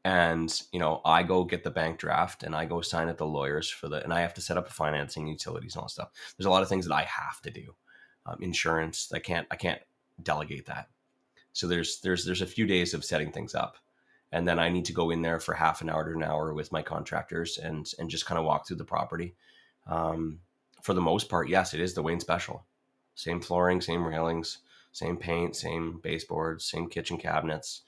and you know i go get the bank draft and i go sign at the lawyers for the and i have to set up financing utilities and all that stuff. There's a lot of things that i have to do. Um, insurance i can't i can't delegate that. So there's there's there's a few days of setting things up and then i need to go in there for half an hour to an hour with my contractors and and just kind of walk through the property. Um, for the most part yes it is the wayne special. Same flooring same railings same paint same baseboards same kitchen cabinets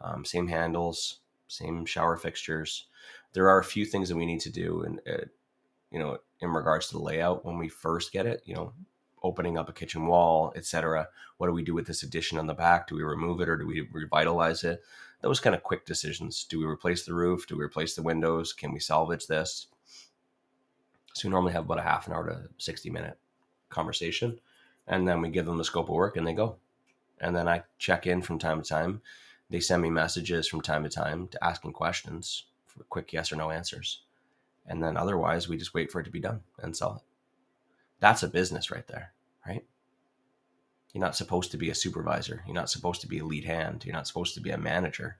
um, same handles same shower fixtures. There are a few things that we need to do, and uh, you know, in regards to the layout when we first get it, you know, opening up a kitchen wall, etc. What do we do with this addition on the back? Do we remove it or do we revitalize it? Those kind of quick decisions. Do we replace the roof? Do we replace the windows? Can we salvage this? So we normally have about a half an hour to 60 minute conversation. And then we give them the scope of work and they go. And then I check in from time to time they send me messages from time to time to asking questions for quick yes or no answers. And then otherwise, we just wait for it to be done and sell it. That's a business right there, right? You're not supposed to be a supervisor. You're not supposed to be a lead hand. You're not supposed to be a manager.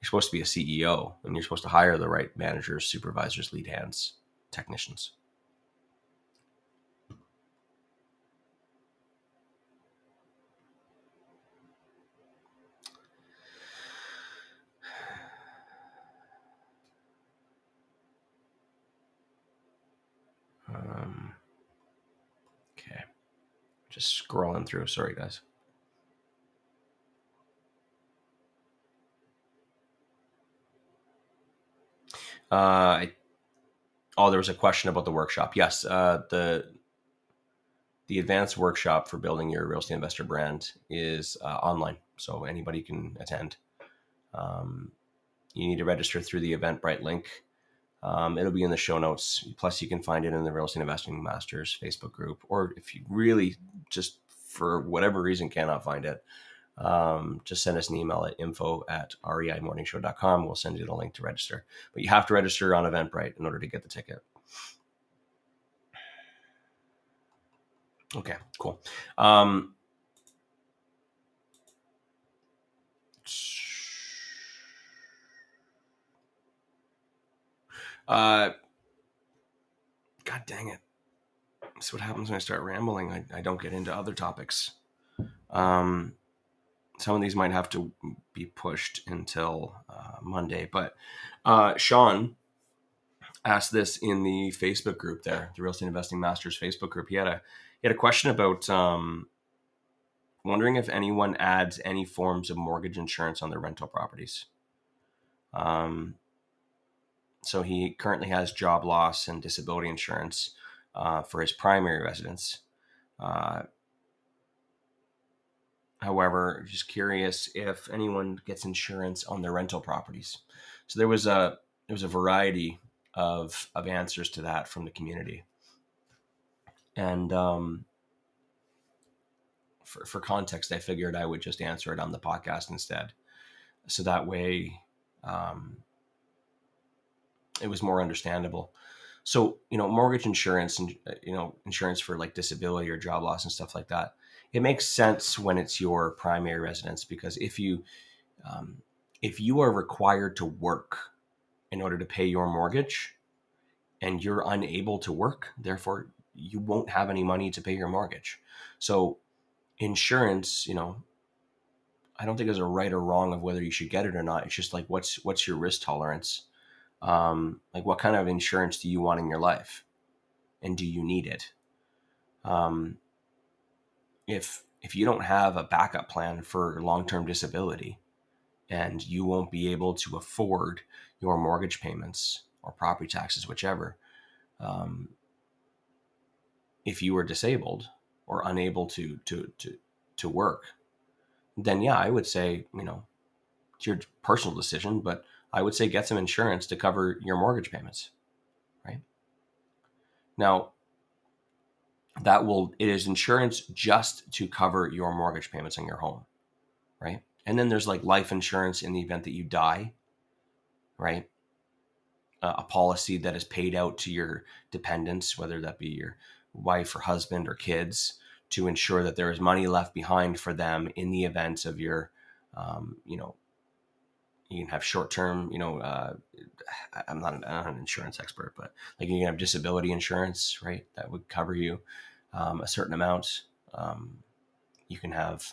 You're supposed to be a CEO, and you're supposed to hire the right managers, supervisors, lead hands, technicians. Just scrolling through. Sorry, guys. Uh, I, oh, there was a question about the workshop. Yes, uh, the the advanced workshop for building your real estate investor brand is uh, online, so anybody can attend. Um, you need to register through the Eventbrite link. Um, it'll be in the show notes. Plus, you can find it in the Real Estate Investing Masters Facebook group. Or if you really just for whatever reason cannot find it, um, just send us an email at info at reimorningshow.com. We'll send you the link to register. But you have to register on Eventbrite in order to get the ticket. Okay, cool. Um, Uh, God dang it. That's what happens when I start rambling. I, I don't get into other topics. Um, some of these might have to be pushed until uh, Monday. But uh, Sean asked this in the Facebook group there, the Real Estate Investing Masters Facebook group. He had a he had a question about um, wondering if anyone adds any forms of mortgage insurance on their rental properties. Um, so he currently has job loss and disability insurance uh, for his primary residence. Uh, however, just curious if anyone gets insurance on their rental properties. So there was a there was a variety of of answers to that from the community, and um, for for context, I figured I would just answer it on the podcast instead, so that way. Um, it was more understandable. So, you know, mortgage insurance and, uh, you know, insurance for like disability or job loss and stuff like that, it makes sense when it's your primary residence because if you, um, if you are required to work in order to pay your mortgage and you're unable to work, therefore you won't have any money to pay your mortgage. So insurance, you know, I don't think there's a right or wrong of whether you should get it or not. It's just like what's what's your risk tolerance? Um, like what kind of insurance do you want in your life, and do you need it? Um, if if you don't have a backup plan for long term disability, and you won't be able to afford your mortgage payments or property taxes, whichever, um, if you were disabled or unable to to to to work, then yeah, I would say you know it's your personal decision, but I would say get some insurance to cover your mortgage payments, right? Now, that will it is insurance just to cover your mortgage payments on your home, right? And then there's like life insurance in the event that you die, right? Uh, a policy that is paid out to your dependents, whether that be your wife or husband or kids, to ensure that there is money left behind for them in the event of your, um, you know, you can have short term, you know, uh, I'm not, an, an, insurance expert, but like you can have disability insurance, right? That would cover you um, a certain amount. Um, you can have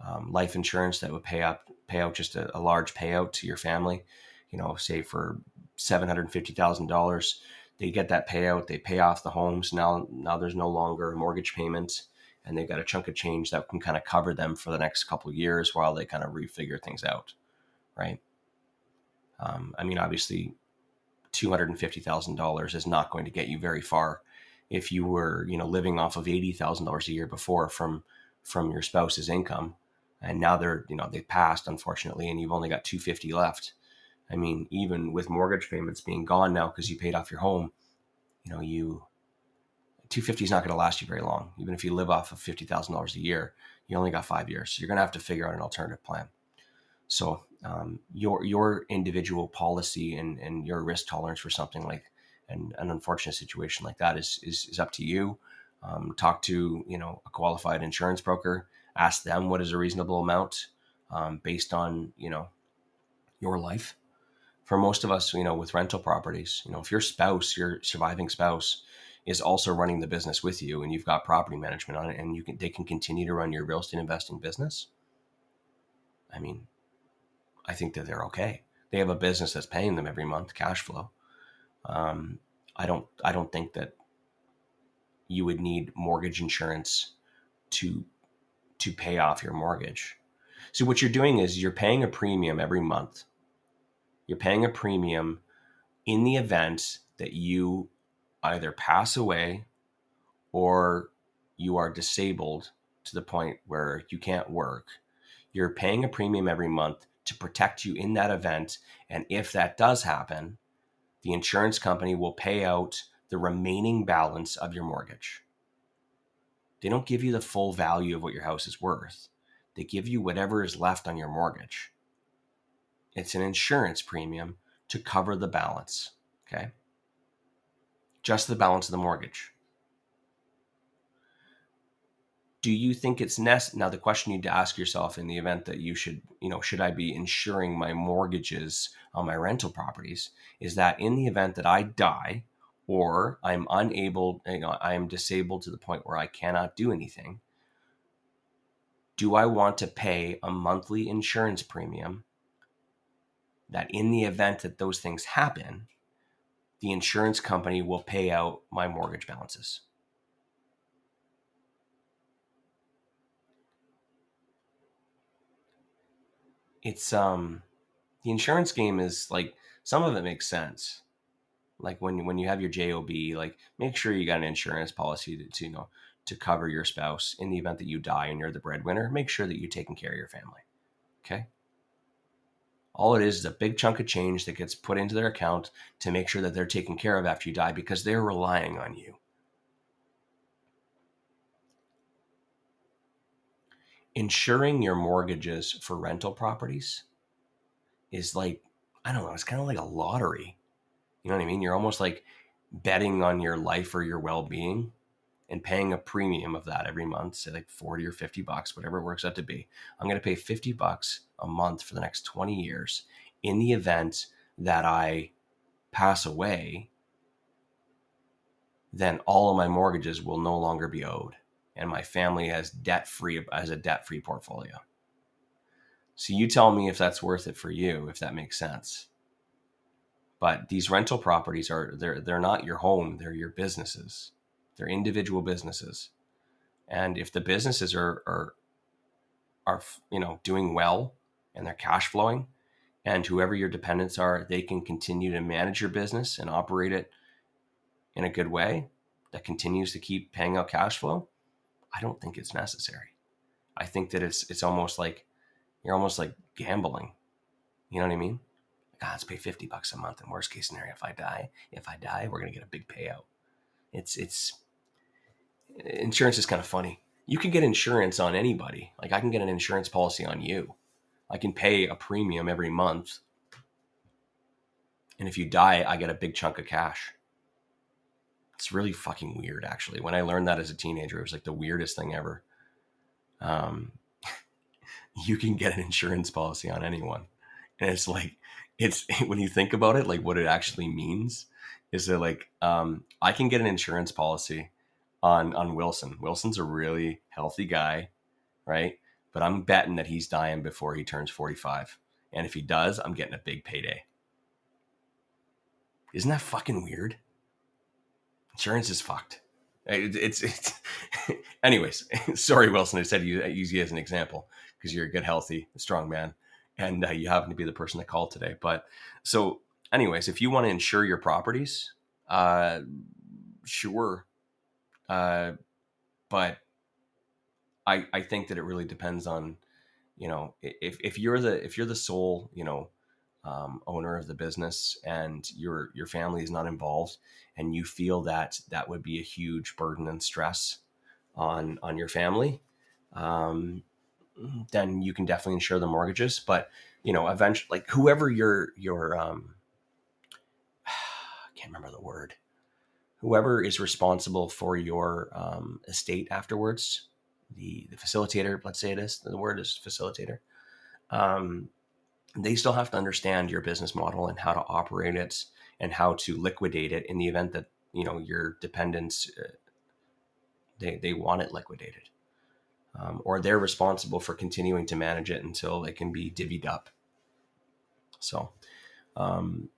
um, life insurance that would pay up, pay out just a, a, large payout to your family. You know, say for seven hundred fifty thousand dollars, they get that payout. They pay off the homes. Now, now there's no longer a mortgage payment and they've got a chunk of change that can kind of cover them for the next couple years while they kind of refigure things out, right? Um, I mean, obviously, two hundred and fifty thousand dollars is not going to get you very far if you were, you know, living off of eighty thousand dollars a year before from from your spouse's income, and now they're, you know, they passed unfortunately, and you've only got two fifty left. I mean, even with mortgage payments being gone now because you paid off your home, you know, you 250 is not going to last you very long. Even if you live off of $50,000 a year, you only got five years. So you're going to have to figure out an alternative plan. So um, your your individual policy and, and your risk tolerance for something like an, an unfortunate situation like that is is, is up to you. Um, talk to you know a qualified insurance broker. Ask them what is a reasonable amount um, based on you know your life. For most of us, you know, with rental properties, you know, if your spouse, your surviving spouse, is also running the business with you and you've got property management on it and you can they can continue to run your real estate investing business i mean i think that they're okay. They have a business that's paying them every month cash flow. Um, i don't i don't think that you would need mortgage insurance to to pay off your mortgage. So what you're doing is you're paying a premium every month. You're paying a premium in the event that you either pass away or you are disabled to the point where you can't work, you're paying a premium every month to protect you in that event. And if that does happen, the insurance company will pay out the remaining balance of your mortgage. They don't give you the full value of what your house is worth, they give you whatever is left on your mortgage. It's an insurance premium to cover the balance. Okay just the balance of the mortgage. Do you think it's necessary? Now, the question you need to ask yourself in the event that you should, you know, should I be insuring my mortgages on my rental properties? Is that in the event that I die or I'm unable, you know, I am disabled to the point where I cannot do anything, do I want to pay a monthly insurance premium that in the event that those things happen, the insurance company will pay out my mortgage balances. It's um the insurance game is like some of it makes sense. Like when when you have your job, like make sure you got an insurance policy to, to you know to cover your spouse in the event that you die and you're the breadwinner. Make sure that you're taking care of your family. Okay. All it is is a big chunk of change that gets put into their account to make sure that they're taken care of after you die because they're relying on you. Insuring your mortgages for rental properties is like, I don't know, it's kind of like a lottery. You know what I mean? You're almost like betting on your life or your well being. and paying a premium of that every month, say like 40 or 50 bucks, whatever it works out to be. I'm going to pay 50 bucks a month for the next 20 years in the event that I pass away, then all of my mortgages will no longer be owed and my family has debt free as a debt free portfolio. So you tell me if that's worth it for you, if that makes sense. But these rental properties are they're they're not your home, they're your businesses. They're individual businesses. And if the businesses are are are you know doing well and they're cash flowing and whoever your dependents are, they can continue to manage your business and operate it in a good way that continues to keep paying out cash flow, I don't think it's necessary. I think that it's it's almost like you're almost like gambling. You know what I mean? Like, ah, let's pay 50 bucks a month. In worst case scenario, if I die, if I die, we're gonna get a big payout. It's it's insurance is kind of funny. You can get insurance on anybody. Like I can get an insurance policy on you. I can pay a premium every month. And if you die, I get a big chunk of cash. It's really fucking weird, actually. When I learned that as a teenager, it was like the weirdest thing ever. Um, you can get an insurance policy on anyone, and it's like it's when you think about it, like what it actually means is that like um, I can get an insurance policy on on Wilson. Wilson's a really healthy guy, right? But I'm betting that he's dying before he turns 45. And if he does, I'm getting a big payday. Isn't that fucking weird? Insurance is fucked. It's, it's, anyways. Sorry, Wilson. I said you use you as an example because you're a good, healthy, strong man, and uh, you happen to be the person that called today. But so, anyways, if you want to insure your properties, uh, sure, uh, but I I think that it really depends on, you know, if if you're the if you're the sole, you know, um, owner of the business and your your family is not involved and you feel that that would be a huge burden and stress on on your family um, then you can definitely insure the mortgages. But you know eventually like whoever your your um I can't remember the word. Whoever is responsible for your um, estate afterwards the the facilitator let's say it is the word is facilitator um, they still have to understand your business model and how to operate it and how to liquidate it in the event that you know your dependents uh, they they want it liquidated um, or they're responsible for continuing to manage it until it can be divvied up. So um,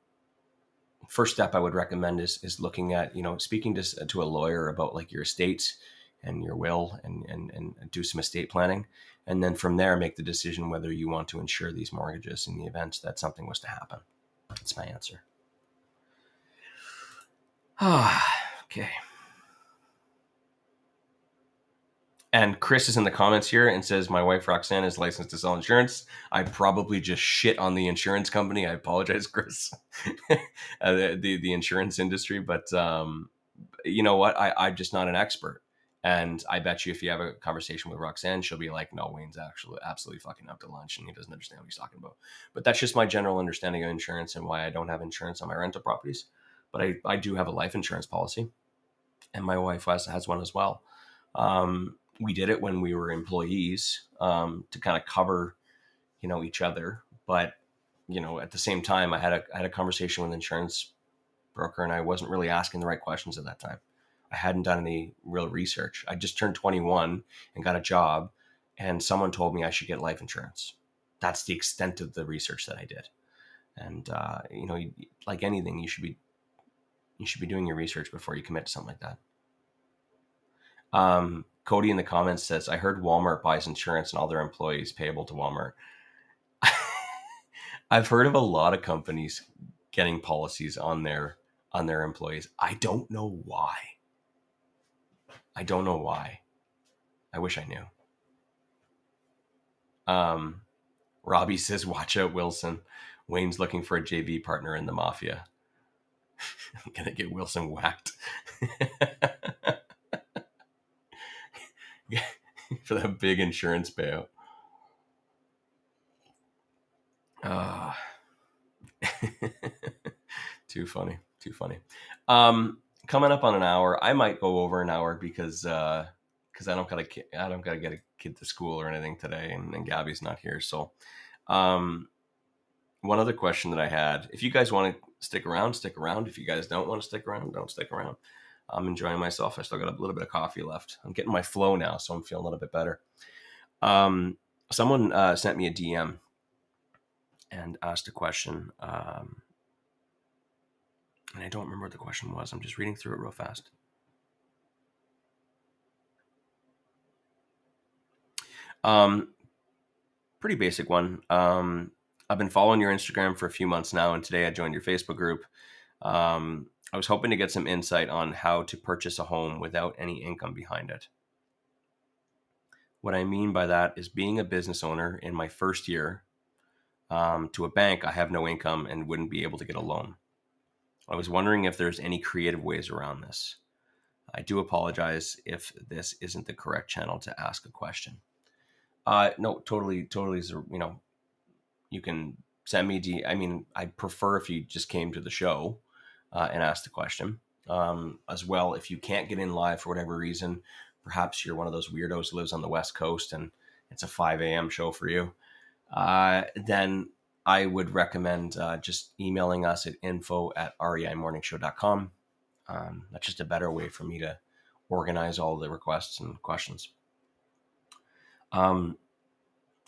first step i would recommend is is looking at you know speaking to, to a lawyer about like your estates and your will and, and and do some estate planning and then from there make the decision whether you want to insure these mortgages in the event that something was to happen that's my answer ah okay and Chris is in the comments here and says, My wife Roxanne is licensed to sell insurance. I probably just shit on the insurance company. I apologize, Chris. uh, the, the, the insurance industry, but um, you know what? I, I'm just not an expert. And I bet you if you have a conversation with Roxanne, she'll be like, no, Wayne's actually absolutely fucking up to lunch and he doesn't understand what he's talking about. But that's just my general understanding of insurance and why I don't have insurance on my rental properties. But I, I do have a life insurance policy and my wife has, has one as well. Um, we did it when we were employees um, to kind of cover, you know, each other. But, you know, at the same time, I had a, I had a conversation with insurance broker and I wasn't really asking the right questions at that time. I hadn't done any real research. I just turned 21 and got a job, and someone told me I should get life insurance. That's the extent of the research that I did. And uh, you know, like anything, you should be you should be doing your research before you commit to something like that. Um, Cody in the comments says, "I heard Walmart buys insurance and all their employees payable to Walmart." I've heard of a lot of companies getting policies on their on their employees. I don't know why. I don't know why. I wish I knew. Um, Robbie says, "Watch out, Wilson. Wayne's looking for a JV partner in the mafia. I'm gonna get Wilson whacked for that big insurance payout." Ah, uh, too funny, too funny. Um, coming up on an hour. I might go over an hour because uh because I don't gotta I don't gotta get a kid to school or anything today, and, and Gabby's not here. So, um, one other question that I had: if you guys want to stick around, stick around. If you guys don't want to stick around, don't stick around. I'm enjoying myself. I still got a little bit of coffee left. I'm getting my flow now, so I'm feeling a little bit better. Um, someone uh, sent me a DM and asked a question. Um, and I don't remember what the question was. I'm just reading through it real fast. Um, pretty basic one. Um, I've been following your Instagram for a few months now, and today I joined your Facebook group. Um, I was hoping to get some insight on how to purchase a home without any income behind it. What I mean by that is being a business owner in my first year um, to a bank, I have no income and wouldn't be able to get a loan. I was wondering if there's any creative ways around this. I do apologize if this isn't the correct channel to ask a question. Uh, no, totally, totally. You know, you can send me. D- I mean, I'd prefer if you just came to the show uh, and asked the question. Um, as well, if you can't get in live for whatever reason, perhaps you're one of those weirdos who lives on the West Coast and it's a 5 a.m. show for you, uh, then I would recommend uh, just emailing us at info at reimorningshow.com. Um, that's just a better way for me to organize all the requests and questions. Um,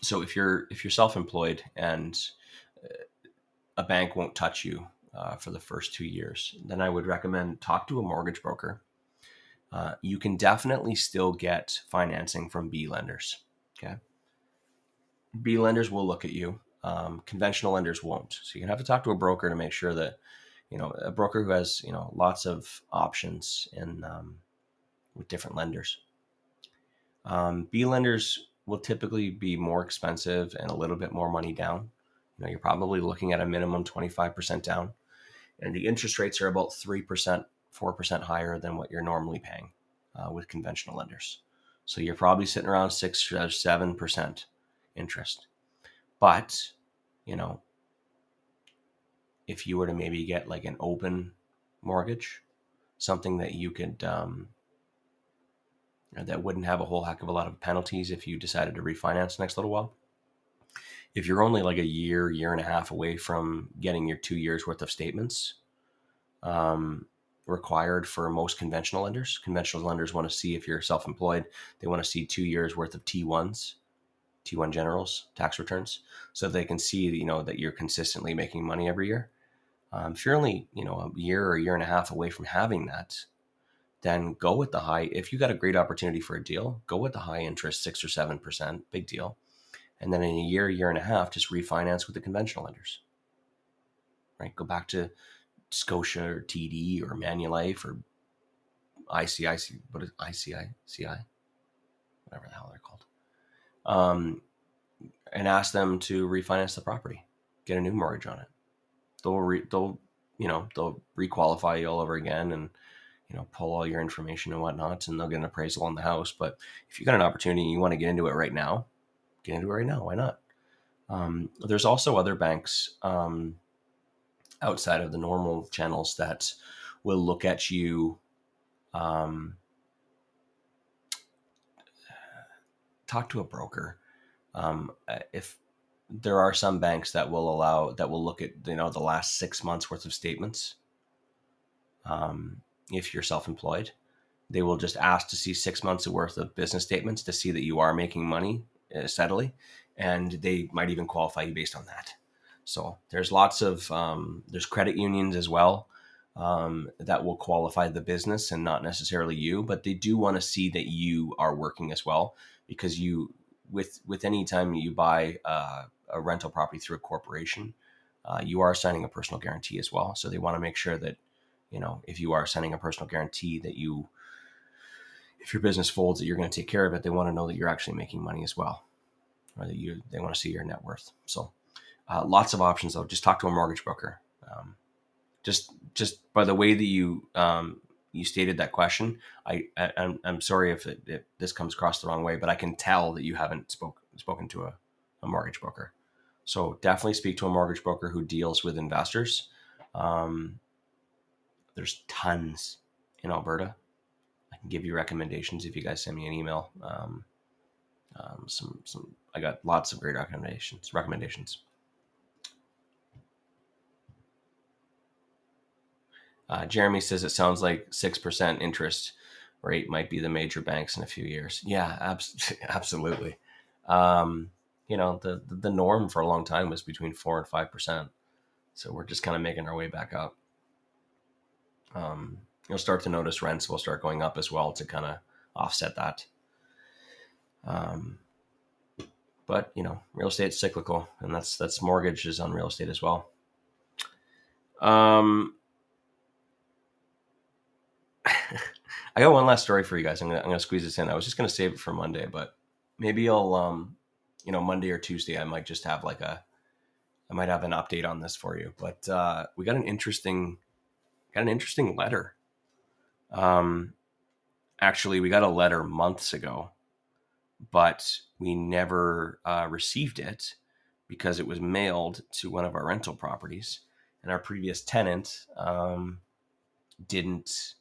so if you're if you're self-employed and uh, a bank won't touch you uh, for the first two years, then I would recommend talk to a mortgage broker. Uh, you can definitely still get financing from B lenders. Okay, B lenders will look at you. Um, conventional lenders won't. So you're gonna have to talk to a broker to make sure that you know a broker who has you know lots of options in um, with different lenders. Um, B lenders will typically be more expensive and a little bit more money down. You know, you're probably looking at a minimum 25% down, and the interest rates are about 3%, 4% higher than what you're normally paying uh, with conventional lenders. So you're probably sitting around six or seven percent interest. But, you know, if you were to maybe get like an open mortgage, something that you could um, that wouldn't have a whole heck of a lot of penalties if you decided to refinance next little while. If you're only like a year, year and a half away from getting your two years worth of statements um, required for most conventional lenders, conventional lenders want to see if you're self employed, they want to see two years worth of T1s. T1 generals tax returns so they can see you know that you're consistently making money every year um, if you're only you know a year or a year and a half away from having that then go with the high. If you got a great opportunity for a deal, go with the high interest, six or seven percent, big deal. And then in a year, year and a half, just refinance with the conventional lenders. Right? Go back to Scotia or TD or Manulife or ICIC, what is ICI, CI, whatever the hell they're called. Um, and ask them to refinance the property, get a new mortgage on it. They'll re, they'll you know they'll requalify you all over again and you know, pull all your information and whatnot, and they'll get an appraisal on the house. But if you got an opportunity and you want to get into it right now, get into it right now. Why not? Um, there's also other banks um, outside of the normal channels that will look at you. Um, talk to a broker. Um, if there are some banks that will allow that will look at you know the last six months worth of statements. Um, if you're self-employed they will just ask to see six months worth of business statements to see that you are making money uh, steadily and they might even qualify you based on that so there's lots of um, there's credit unions as well um, that will qualify the business and not necessarily you but they do want to see that you are working as well because you with with any time you buy uh, a rental property through a corporation uh, you are signing a personal guarantee as well so they want to make sure that you know, if you are sending a personal guarantee that you, if your business folds, that you're going to take care of it, they want to know that you're actually making money as well, or that you, they want to see your net worth. So, uh, lots of options though. Just talk to a mortgage broker. Um, just, just by the way that you, um, you stated that question, I, I am I'm sorry if, it, if this comes across the wrong way, but I can tell that you haven't spoke, spoken to a, a mortgage broker. So definitely speak to a mortgage broker who deals with investors. Um, there's tons in Alberta. I can give you recommendations if you guys send me an email. Um, um, some some I got lots of great recommendations. Recommendations. Uh, Jeremy says it sounds like six percent interest rate might be the major banks in a few years. Yeah, abs- absolutely. Um, you know, the the norm for a long time was between four and five percent. So we're just kind of making our way back up. Um, you'll start to notice rents will start going up as well to kind of offset that. Um, but you know, real estate's cyclical, and that's that's mortgages on real estate as well. Um, I got one last story for you guys. I'm gonna I'm gonna squeeze this in. I was just gonna save it for Monday, but maybe I'll um, you know, Monday or Tuesday, I might just have like a, I might have an update on this for you. But uh, we got an interesting, got an interesting letter. Um, actually, we got a letter months ago, but we never uh, received it because it was mailed to one of our rental properties, and our previous tenant um, didn't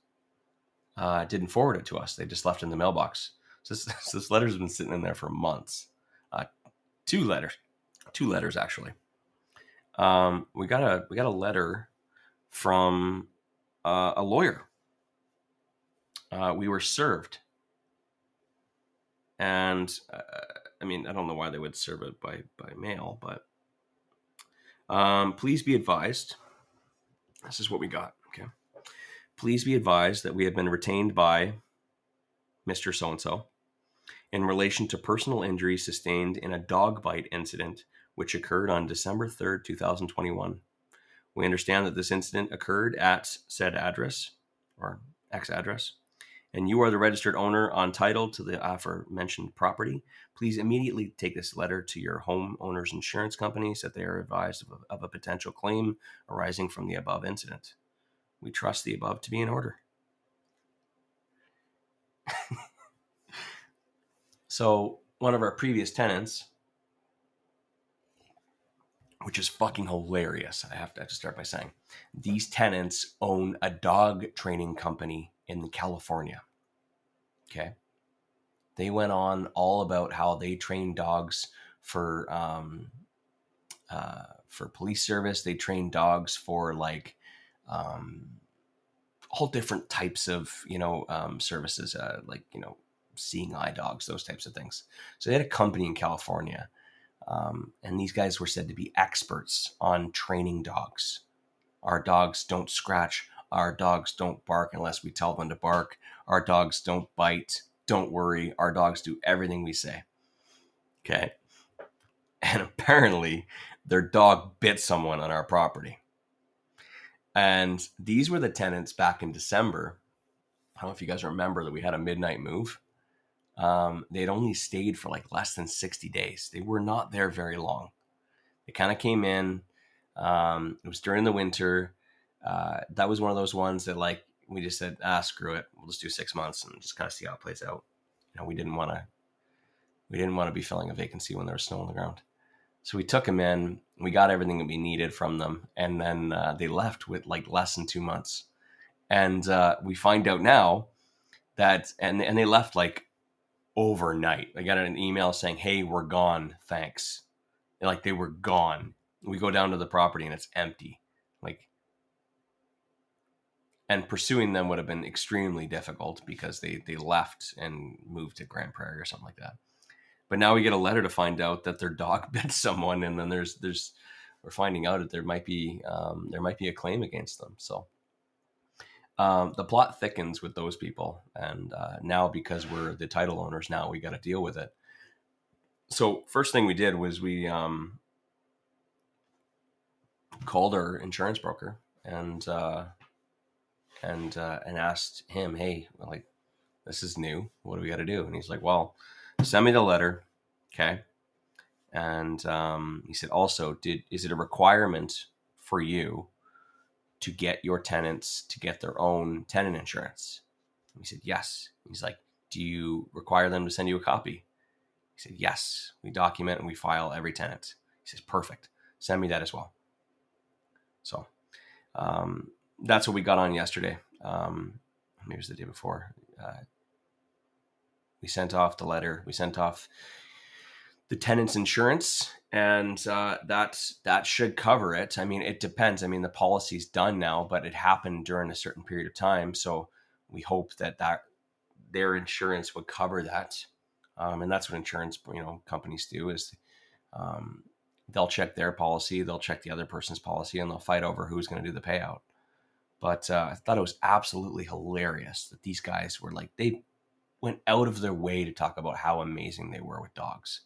uh, didn't forward it to us. They just left it in the mailbox. So this, so this letter's been sitting in there for months. Uh, two letters, two letters actually. Um, we got a we got a letter from uh, a lawyer. Uh, we were served, and uh, I mean I don't know why they would serve it by by mail, but um, please be advised. This is what we got. Please be advised that we have been retained by Mr. So and so in relation to personal injury sustained in a dog bite incident which occurred on December 3rd, 2021. We understand that this incident occurred at said address or X address, and you are the registered owner on title to the aforementioned property. Please immediately take this letter to your homeowner's insurance company so that they are advised of a, of a potential claim arising from the above incident. We trust the above to be in order. so, one of our previous tenants, which is fucking hilarious, I have to, have to start by saying, these tenants own a dog training company in California. Okay. They went on all about how they train dogs for um, uh, for police service. They train dogs for like um, all different types of you know um, services, uh, like you know seeing eye dogs, those types of things. So they had a company in California, um, and these guys were said to be experts on training dogs. Our dogs don't scratch. Our dogs don't bark unless we tell them to bark. Our dogs don't bite. Don't worry. Our dogs do everything we say. Okay. And apparently, their dog bit someone on our property. And these were the tenants back in December. I don't know if you guys remember that we had a midnight move. Um, they had only stayed for like less than 60 days. They were not there very long. They kind of came in. Um, it was during the winter. Uh, that was one of those ones that like we just said, ah, screw it. We'll just do six months and just kind of see how it plays out. You know, we didn't want to, we didn't want to be filling a vacancy when there was snow on the ground. So we took them in. We got everything that we needed from them, and then uh, they left with like less than two months. And uh, we find out now that, and and they left like overnight. I got an email saying, "Hey, we're gone. Thanks." like they were gone. We go down to the property and it's empty. Like, and pursuing them would have been extremely difficult because they they left and moved to Grande Prairie or something like that. But now we get a letter to find out that their dog bit someone, and then there's there's we're finding out that there might be um, there might be a claim against them. So um, the plot thickens with those people, and uh, now because we're the title owners, now we got to deal with it. So first thing we did was we um, called our insurance broker and uh, and uh, and asked him, "Hey, like this is new. What do we got to do?" And he's like, "Well." Send me the letter okay? And um, he said also did is it a requirement for you to get your tenants to get their own tenant insurance? He said yes. He's like do you require them to send you a copy? He said yes. We document and we file every tenant. He says perfect. Send me that as well. So um, that's what we got on yesterday. Um, maybe it was the day before. Uh, we sent off the letter. We sent off the tenant's insurance, and uh, that that should cover it. I mean, it depends. I mean, the policy's done now, but it happened during a certain period of time, so we hope that that their insurance would cover that. Um, and that's what insurance you know companies do is um, they'll check their policy, they'll check the other person's policy, and they'll fight over who's going to do the payout. But uh, I thought it was absolutely hilarious that these guys were like they went out of their way to talk about how amazing they were with dogs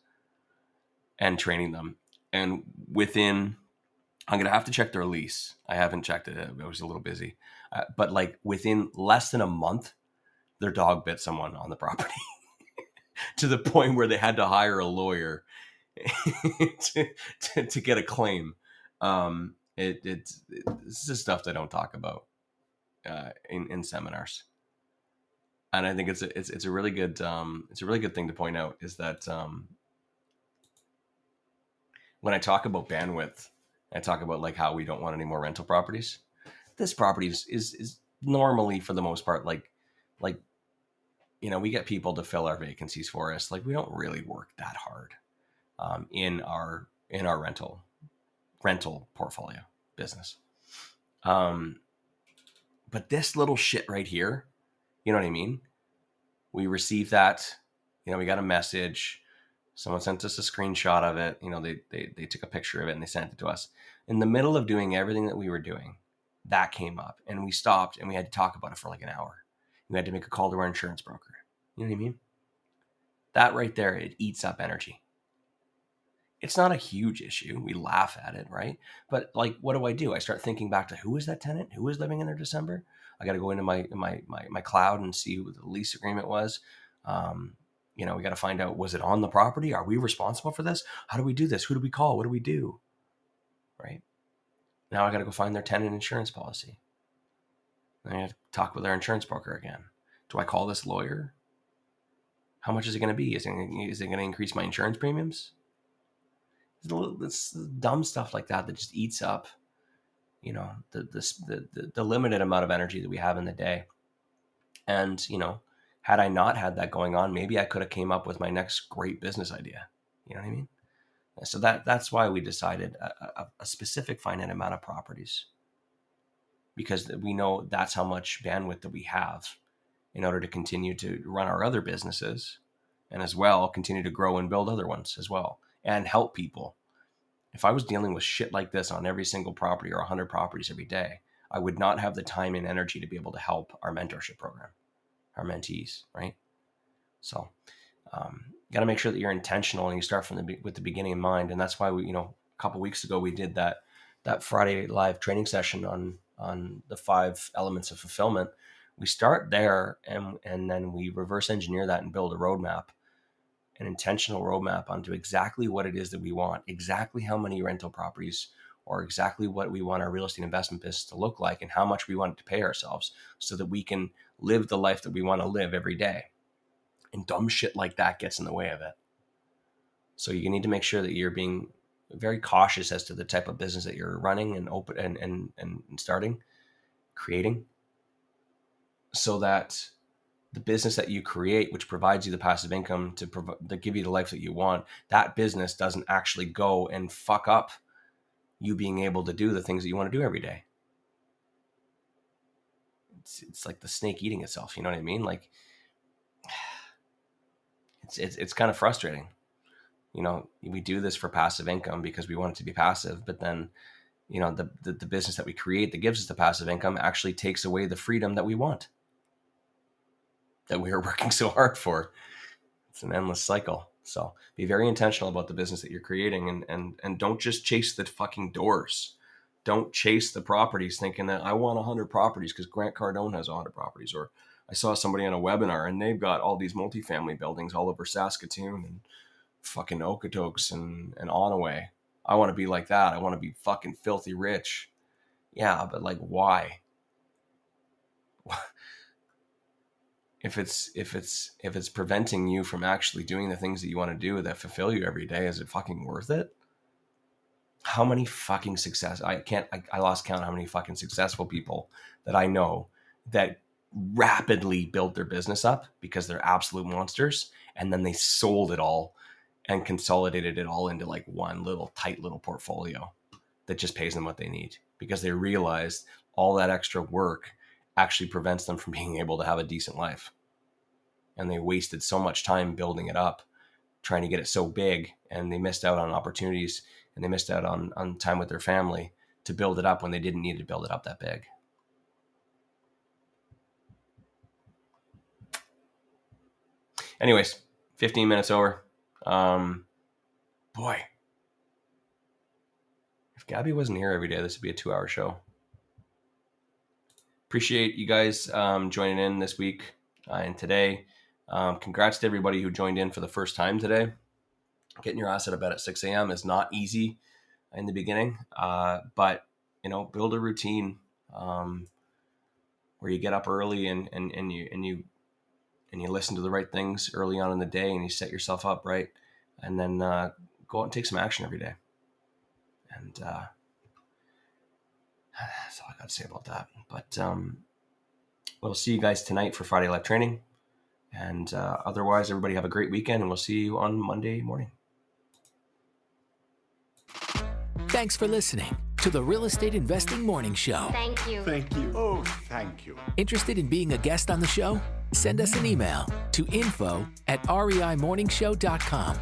and training them. And within, I'm gonna have to check their lease. I haven't checked it; I was a little busy. Uh, but like within less than a month, their dog bit someone on the property to the point where they had to hire a lawyer to, to, to, get a claim. Um, it, it's, this is stuff they don't talk about uh, in, in seminars. And I think it's a, it's, it's a really good, um, it's a really good thing to point out is that, um, when I talk about bandwidth, I talk about like how we don't want any more rental properties. This property is, is, is normally for the most part, like, like you know, we get people to fill our vacancies for us. Like we don't really work that hard um, in our in our rental rental portfolio business. Um, but this little shit right here, you know what I mean? We received that, you know, we got a message. Someone sent us a screenshot of it. You know, they, they they took a picture of it and they sent it to us. In the middle of doing everything that we were doing, that came up and we stopped and we had to talk about it for like an hour we had to make a call to our insurance broker. You know what I mean? That right there, it eats up energy. It's not a huge issue. We laugh at it, right? But like, what do I do? I start thinking back to who is that tenant? Who is living in there December? I got to go into my my my my cloud and see who the lease agreement was. Um, you know, we got to find out was it on the property? Are we responsible for this? How do we do this? Who do we call? What do we do? Right now, I got to go find their tenant insurance policy. I have to talk with our insurance broker again. Do I call this lawyer? How much is it going to be? Is it, is it going to increase my insurance premiums? It's dumb stuff like that that just eats up, you know, the, the, the, the limited amount of energy that we have in the day. And, you know, had I not had that going on, maybe I could have came up with my next great business idea. You know what I mean? So that that's why we decided a, a, a specific finite amount of properties because we know that's how much bandwidth that we have in order to continue to run our other businesses and as well continue to grow and build other ones as well and help people. If I was dealing with shit like this on every single property or 100 properties every day, I would not have the time and energy to be able to help our mentorship program, our mentees, right? So, um, got to make sure that you're intentional and you start from the with the beginning in mind, and that's why we, you know, a couple weeks ago we did that that Friday live training session on on the five elements of fulfillment, we start there and and then we reverse engineer that and build a roadmap, an intentional roadmap onto exactly what it is that we want, exactly how many rental properties or exactly what we want our real estate investment business to look like and how much we want to pay ourselves so that we can live the life that we want to live every day. And dumb shit like that gets in the way of it. So you need to make sure that you're being very cautious as to the type of business that you're running and open and and, and starting, creating, so that the business that you create, which provides you the passive income to provide to give you the life that you want, that business doesn't actually go and fuck up you being able to do the things that you want to do every day. It's, it's like the snake eating itself. You know what I mean? Like it's, it's, it's kind of frustrating you know we do this for passive income because we want it to be passive but then you know the, the, the business that we create that gives us the passive income actually takes away the freedom that we want that we are working so hard for it's an endless cycle so be very intentional about the business that you're creating and and and don't just chase the fucking doors don't chase the properties thinking that i want 100 properties because grant cardone has 100 properties or i saw somebody on a webinar and they've got all these multifamily buildings all over saskatoon and fucking Okotoks and, and Onoway. I want to be like that. I want to be fucking filthy rich. Yeah, but like why? If it's if it's if it's preventing you from actually doing the things that you want to do that fulfill you every day, is it fucking worth it? How many fucking success I can't I, I lost count how many fucking successful people that I know that rapidly built their business up because they're absolute monsters and then they sold it all and consolidated it all into like one little tight little portfolio that just pays them what they need because they realized all that extra work actually prevents them from being able to have a decent life and they wasted so much time building it up trying to get it so big and they missed out on opportunities and they missed out on, on time with their family to build it up when they didn't need to build it up that big. Anyways 15 minutes over. Um boy. If gabby wasn't here every day this would be a two hour show. Appreciate you guys um, joining in this week uh, and today um, congrats to everybody who joined in for the first time today. Getting your ass out of bed at 6 a.m is not easy in the beginning uh, but you know build a routine um, where you get up early and, and, and you and you and you listen to the right things early on in the day and you set yourself up right and then uh, go out and take some action every day. And uh, that's all i got to say about that. But um, we'll see you guys tonight for friday live training and uh, otherwise everybody have a great weekend and we'll see you on monday morning Thanks for listening to the Real Estate Investing Morning Show. Thank you. Thank you. Oh, thank you. Interested in being a guest on the show? Send us an email to info at reimorningshow.com.